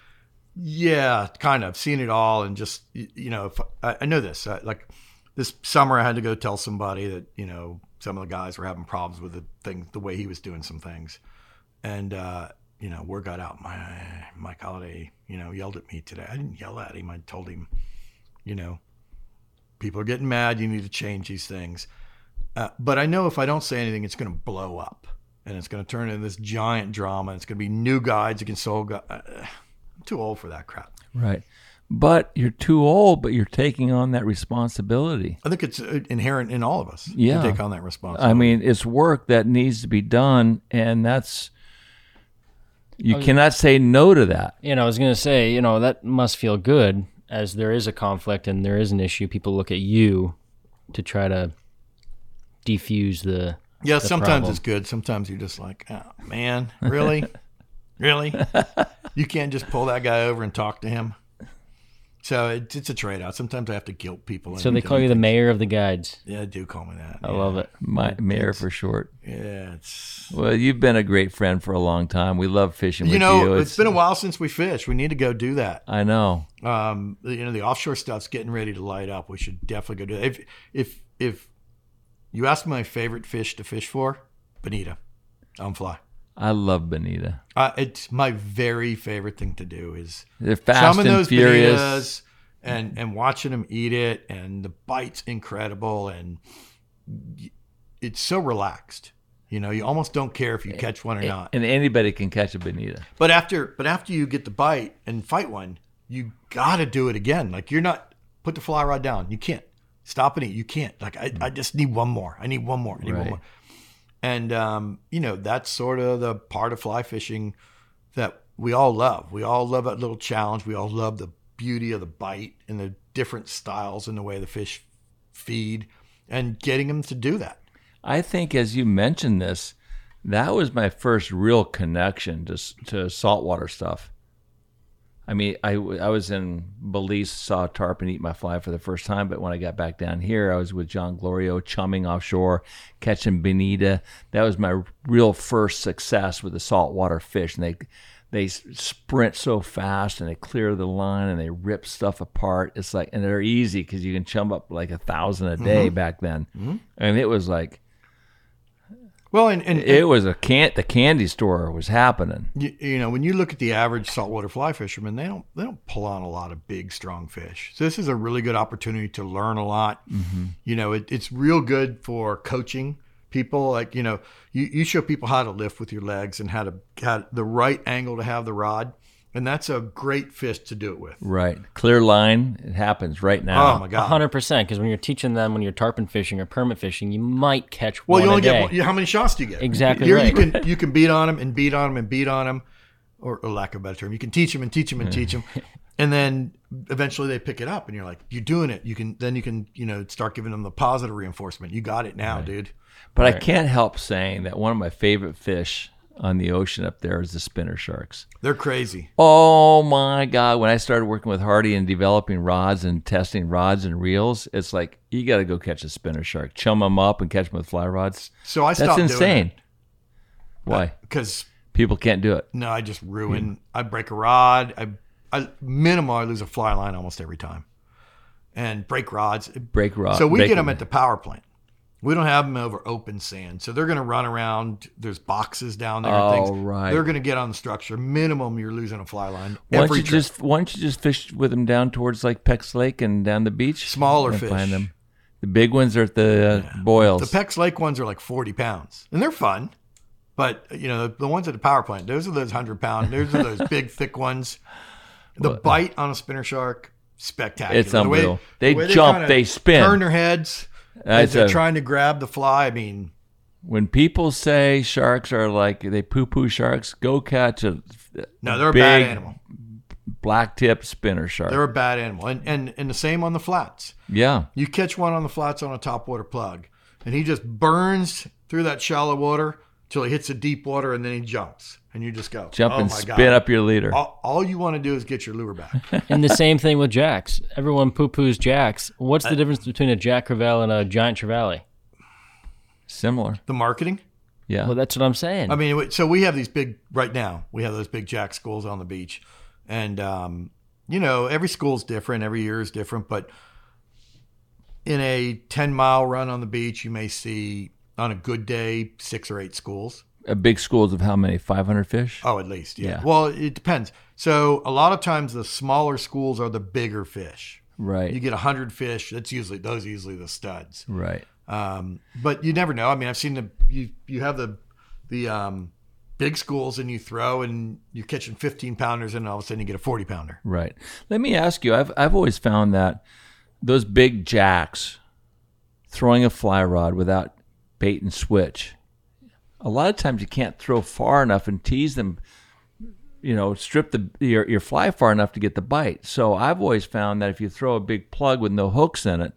yeah, kind of seen it all, and just you know, if I, I know this. I, like this summer, I had to go tell somebody that you know some of the guys were having problems with the thing, the way he was doing some things, and uh, you know, word got out. My Mike Holliday, you know, yelled at me today. I didn't yell at him. I told him, you know, people are getting mad. You need to change these things. Uh, but I know if I don't say anything, it's going to blow up, and it's going to turn into this giant drama. It's going to be new guides against old guys. I'm too old for that crap. Right. But you're too old, but you're taking on that responsibility. I think it's uh, inherent in all of us Yeah. to take on that responsibility. I mean, it's work that needs to be done, and that's you was- cannot say no to that. You know, I was going to say, you know, that must feel good as there is a conflict and there is an issue. People look at you to try to defuse the. yeah, the sometimes problem. it's good. Sometimes you're just like, oh, man, really? really? You can't just pull that guy over and talk to him? So it, it's a trade out. Sometimes I have to guilt people. So they call you the mayor of the guides. Yeah, they do call me that. I yeah. love it. My mayor for short. Yeah, it's Well, you've been a great friend for a long time. We love fishing you know, you. it's been a while since we fished. We need to go do that. I know. Um, you know, the offshore stuff's getting ready to light up. We should definitely go do that. If if if you ask my favorite fish to fish for, bonita, on fly. I love Bonita. Uh, it's my very favorite thing to do is They're fast some of and those furious. bonitas and and watching them eat it and the bite's incredible and it's so relaxed. You know, you almost don't care if you catch one or not. And anybody can catch a Bonita. But after but after you get the bite and fight one, you got to do it again. Like you're not put the fly rod down. You can't stop and eat. You can't. Like I, I just need one more. I need one more. I need one more. And um, you know that's sort of the part of fly fishing that we all love. We all love that little challenge. We all love the beauty of the bite and the different styles and the way the fish feed and getting them to do that. I think as you mentioned this, that was my first real connection to to saltwater stuff. I mean, I, I was in Belize, saw a tarpon eat my fly for the first time, but when I got back down here, I was with John Glorio chumming offshore, catching bonita. That was my real first success with the saltwater fish, and they they sprint so fast and they clear the line and they rip stuff apart. It's like, and they're easy because you can chum up like a thousand a day Mhm. back then, Mhm. and it was like Well, and, and, it was a can the candy store was happening. You, you know, when you look at the average saltwater fly fisherman, they don't they don't pull on a lot of big, strong fish. So this is a really good opportunity to learn a lot. Mm-hmm. You know, it, it's real good for coaching people. Like you know, you, you show people how to lift with your legs and how to how the right angle to have the rod, and that's a great fish to do it with. Right, clear line. It happens right now. Oh my god, hundred percent. Because when you're teaching them when you're tarpon fishing or permit fishing, you might catch Well, one Well, you only a day. get one, how many shots do you get? Exactly Here right. you can you can beat on them and beat on them and beat on them, or, or lack of a better term, you can teach them and teach them and teach them, and then eventually they pick it up, and you're like, you're doing it. You can then you can you know start giving them the positive reinforcement. You got it now, dude. But I can't help saying that one of my favorite fish on the ocean up there is the spinner sharks. They're crazy. Oh my god! When I started working with Hardy and developing rods and testing rods and reels, it's like you got to go catch a spinner shark, chum them up, and catch them with fly rods. So I That's stopped doing insane. it. Why? Uh, because People can't do it. no, I just ruin. I break a rod. I I minimal. I lose a fly line almost every time, and break rods. Break rods. So we break get them at the power plant. We don't have them over open sand, so they're going to run around. There's boxes down there. and Oh, things. right. They're going to get on the structure. Minimum, you're losing a fly line Why don't every you trip. just why don't you just fish with them down towards like Peck's Lake and down the beach? Smaller fish. Find them. The big ones are at the uh, boils. The Peck's Lake ones are like 40 pounds, and they're fun. But you know, the, the ones at the power plant, those are those hundred pound. Those are those big, thick ones. The bite on a spinner shark, spectacular. It's The way- unreal. They the jump, kinda they spin. turn their heads as they're a- trying to grab the fly. I mean, when people say sharks are like they poo poo sharks, go catch a no, they're a bad animal. black tip spinner shark. They're a bad animal, and and and the same on the flats. yeah. You catch one on the flats on a topwater plug, and he just burns through that shallow water till he hits the deep water, and then he jumps, and you just go Jump oh and my spin God. up your leader. All, all you want to do is get your lure back. and the same thing with jacks. Everyone poo poos jacks. What's the difference between a jack crevalle and a giant trevally? Similar. the marketing. Yeah. Well, that's what I'm saying. I mean, so we have these big right now. We have those big jack schools on the beach, and um, you know, every school's different. Every year is different, but in a ten mile run on the beach, you may see on a good day six or eight schools. a big schools of how many? Five hundred fish. Oh, at least, yeah. Yeah. Well, it depends. So a lot of times the smaller schools are the bigger fish. Right. You get a hundred fish. That's usually those are usually the studs. right. Um, but you never know. I mean, I've seen the you you have the the um, big schools and you throw and you're catching 15 pounders and all of a sudden you get a 40 pounder. Right. Let me ask you. I've I've always found that those big jacks throwing a fly rod without bait and switch. A lot of times you can't throw far enough and tease them. You know, strip the your your fly far enough to get the bite. So I've always found that if you throw a big plug with no hooks in it,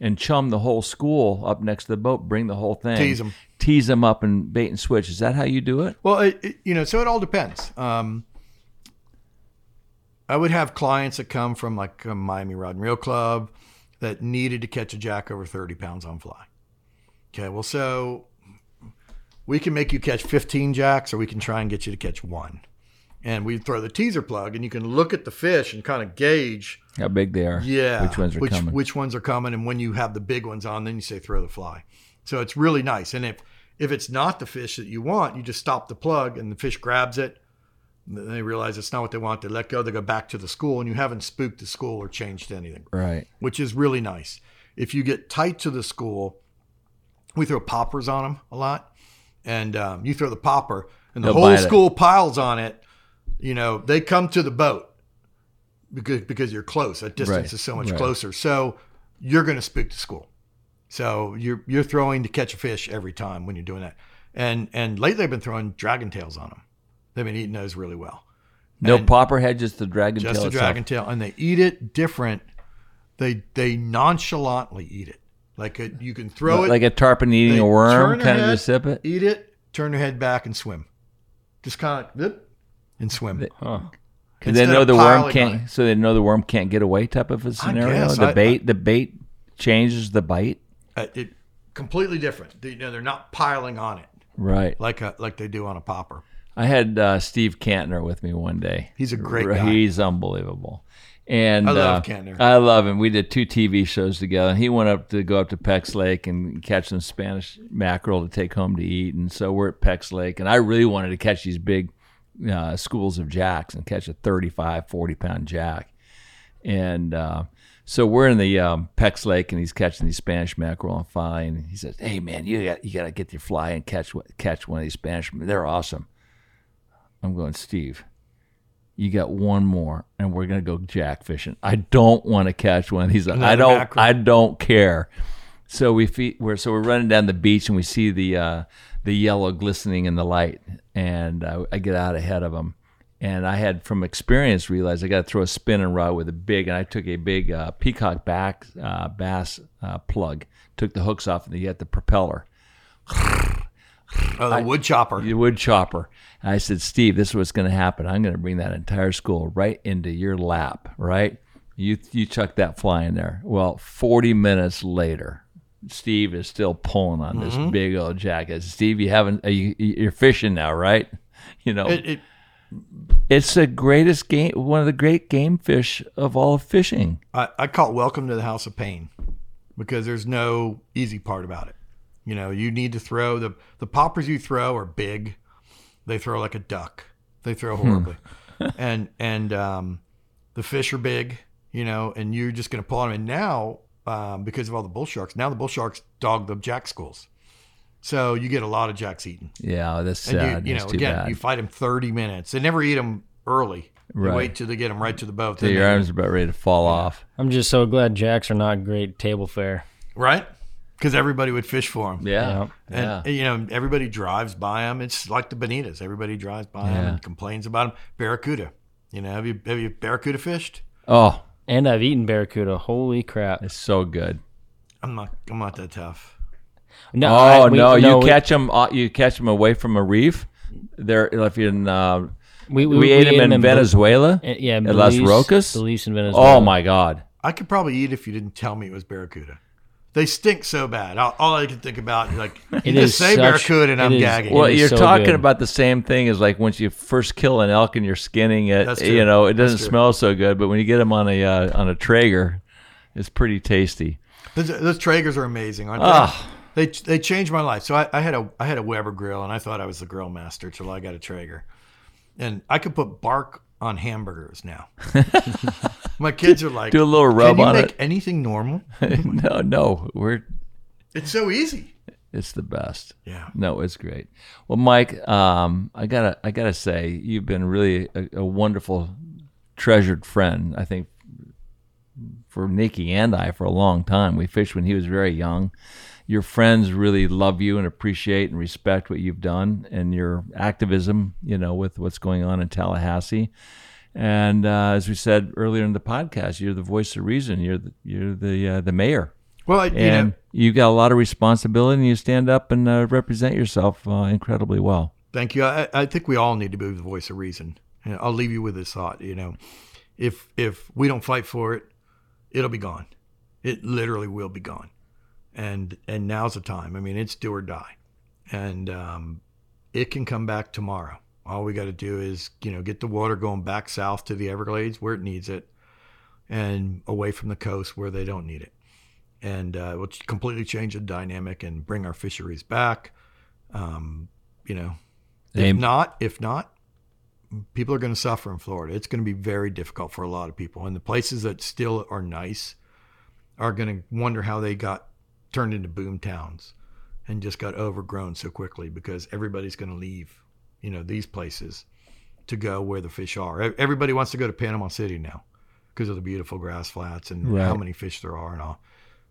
and chum the whole school up next to the boat, bring the whole thing, Tease 'em. tease them up and bait and switch. Is that how you do it? Well, it, it- you know, so it all depends. Um, I would have clients that come from like a Miami Rod and Reel Club that needed to catch a jack over 30 pounds on fly. Okay, well, so we can make you catch 15 jacks or we can try and get you to catch one. And we throw the teaser plug and you can look at the fish and kind of gauge How big they are? yeah. Which ones are which, coming? Which ones are coming, and when you have the big ones on, then you say throw the fly. So it's really nice. And if if it's not the fish that you want, you just stop the plug, and the fish grabs it. They realize it's not what they want. They let go. They go back to the school, and you haven't spooked the school or changed anything, Right. which is really nice. If you get tight to the school, we throw poppers on them a lot, and um, you throw the popper, and the They'll whole bite it. school piles on it. You know, they come to the boat because because you're close. That distance Right, is so much right. closer. So you're going to spook the school. So you're you're throwing to catch a fish every time when you're doing that. And and lately I've been throwing dragon tails on them. They've been eating those really well. No And popper head, just the dragon just tail a itself. dragon tail, and they eat it different. They they nonchalantly eat it. Like a, you can throw Like- it like a tarpon eating a worm, turn their kinda just sip it? eat it, turn their head back, and swim. Just kind of zip, and swim. Because they know the worm can't. So they know the worm can't get away. Type of a scenario. guess. the I- bait. the bait changes the bite. Uh, it completely different. They, you know, they're not piling on it Right. like a, like they do on a popper. I had uh, Steve Kantner with me one day. He's a great guy. He's unbelievable. And I love uh. I love him. We did two TV shows together. And he went up to go up to Peck's Lake and catch some Spanish mackerel to take home to eat. And so we're at Peck's Lake, and I really wanted to catch these big uh, schools of jacks and catch a 35, 40 pound jack. And uh, so we're in the um, Peck's Lake, and he's catching these Spanish mackerel on fly. And he says, "Hey man, you got you got to get your fly and catch catch one of these Spanish. They're awesome." I'm going, Steve. You got one more, and we're gonna go jack fishing. I don't want to catch one. He's like, I don't, mackerel. I don't care. So we fe- we're so we're running down the beach, and we see the uh, the yellow glistening in the light, and uh, I get out ahead of him. And I had, from experience, realized I got to throw a spinning rod with a big, and I took a big uh, peacock back uh, bass uh, plug, took the hooks off, and you get the propeller. Oh, the wood chopper. The wood chopper. I said, Steve, this is what's going to happen. I'm going to bring that entire school right into your lap, right? You you chuck that fly in there. Well, 40 minutes later, Steve is still pulling on this Mhm. big old jack. I said, Steve, you haven't, uh, you, you're fishing now, right? You know, It- it- it's the greatest game, one of the great game fish of all fishing. I, I call it welcome to the house of pain because there's no easy part about it. You know, you need to throw the the poppers you throw are big. They throw like a duck. They throw Hmm. horribly. and and um, the fish are big, you know, and you're just going to pull them. And now, um, because of all the bull sharks, now the bull sharks dog the jack schools. So you get a lot of jacks eaten. Yeah, that's And sad. you, you know, too again, bad. you fight them 30 minutes. They never eat them early. They Right. wait till they get them right to the boat. Till your arms are about ready to fall off. I'm just so glad jacks are not great table fare. right? Because everybody would fish for them. Yeah. And, you know, everybody drives by them. It's like the bonitas. Everybody drives by them and complains about them. Barracuda. You know, have you have you barracuda fished? Oh, and I've eaten barracuda. Holy crap! It's so good. I'm not. I'm not that tough. No, oh I- we- no, no, you we- catch them. You catch them away from a reef. They're if you're in. Uh, We- we, we- ate we them ate in 'em in Bel- Venezuela. Uh, yeah, at Las Belize- Rocas. Belize and Venezuela. Oh my God! I could probably eat if you didn't tell me it was barracuda. They stink so bad. All, all I can think about is like you It just is say such- barracuda and I'm is- gagging. Well, you're so talking good. about the same thing as like once you first kill an elk and you're skinning it. That's true. You know, it doesn't smell so good, but when you get them on a uh, on a Traeger, it's pretty tasty. Those, those Traegers are amazing, aren't they? Ah. They they changed my life. So I, I had a I had a Weber grill, and I thought I was the grill master till I got a Traeger, and I could put bark on hamburgers now. my kids are like, Do a little rub Can you on make it." anything normal? no, no, we're It's so easy. It's the best. Yeah. No, it's great. Well, Mike, um, I gotta, I gotta say, you've been really a, a wonderful, treasured friend. I think for Nikki and I for a long time. We fished when he was very young. Your friends really love you and appreciate and respect what you've done and your activism. You know, with what's going on in Tallahassee. And uh, as we said earlier in the podcast, you're the voice of reason. You're the, you're the uh, the mayor. Well, I- you and know- you've got a lot of responsibility, and you stand up and uh, represent yourself uh, incredibly well. Thank you. I, I think we all need to be the voice of reason. And I'll leave you with this thought. You know, if if we don't fight for it, it'll be gone. It literally will be gone. And and now's the time. I mean, it's do or die, and um, it can come back tomorrow. All we got to do is you know get the water going back south to the Everglades where it needs it, and away from the coast where they don't need it, and uh, we'll completely change the dynamic and bring our fisheries back. Um, you know, if not, if not, people are going to suffer in Florida. It's going to be very difficult for a lot of people, and the places that still are nice are going to wonder how they got turned into boom towns and just got overgrown so quickly because everybody's going to leave, you know, these places to go where the fish are. Everybody wants to go to Panama City now because of the beautiful grass flats and how many fish there are and all.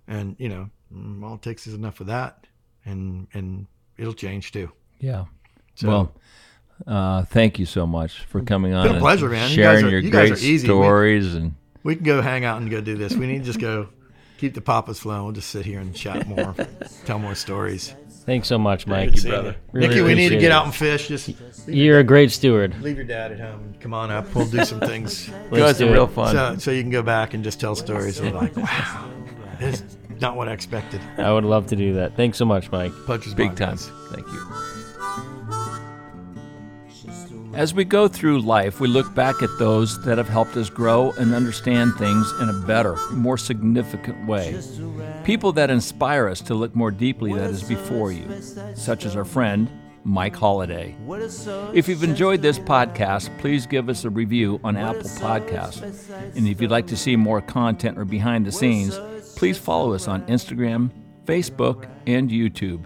And you know, mm, all it takes is enough of that, and and it'll change too. Yeah. So- well, uh, thank you so much for coming on. Been a pleasure, man. You Sharing guys are- your you guys great are easy. We- stories and We can go hang out and go do this. We need to just go keep the papas flowing. We'll just sit here and chat more, tell more stories. Thanks so much, Mike. Good seeing you. Really Nikki, we need to get it. out and fish. Just You're a great steward. leave your dad at home and come on up. We'll do some things. Let's do it. So, so you can go back and just tell stories. And like, wow, this is not what I expected. I would love to do that. Thanks so much, Mike. Pleasure's big time. Thank you. As we go through life, we look back at those that have helped us grow and understand things in a better, more significant way. People that inspire us to look more deeply that is before you, such as our friend, Mike Holliday. If you've enjoyed this podcast, please give us a review on Apple Podcasts. And if you'd like to see more content or behind the scenes, please follow us on Instagram, Facebook, and YouTube.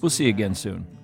We'll see you again soon.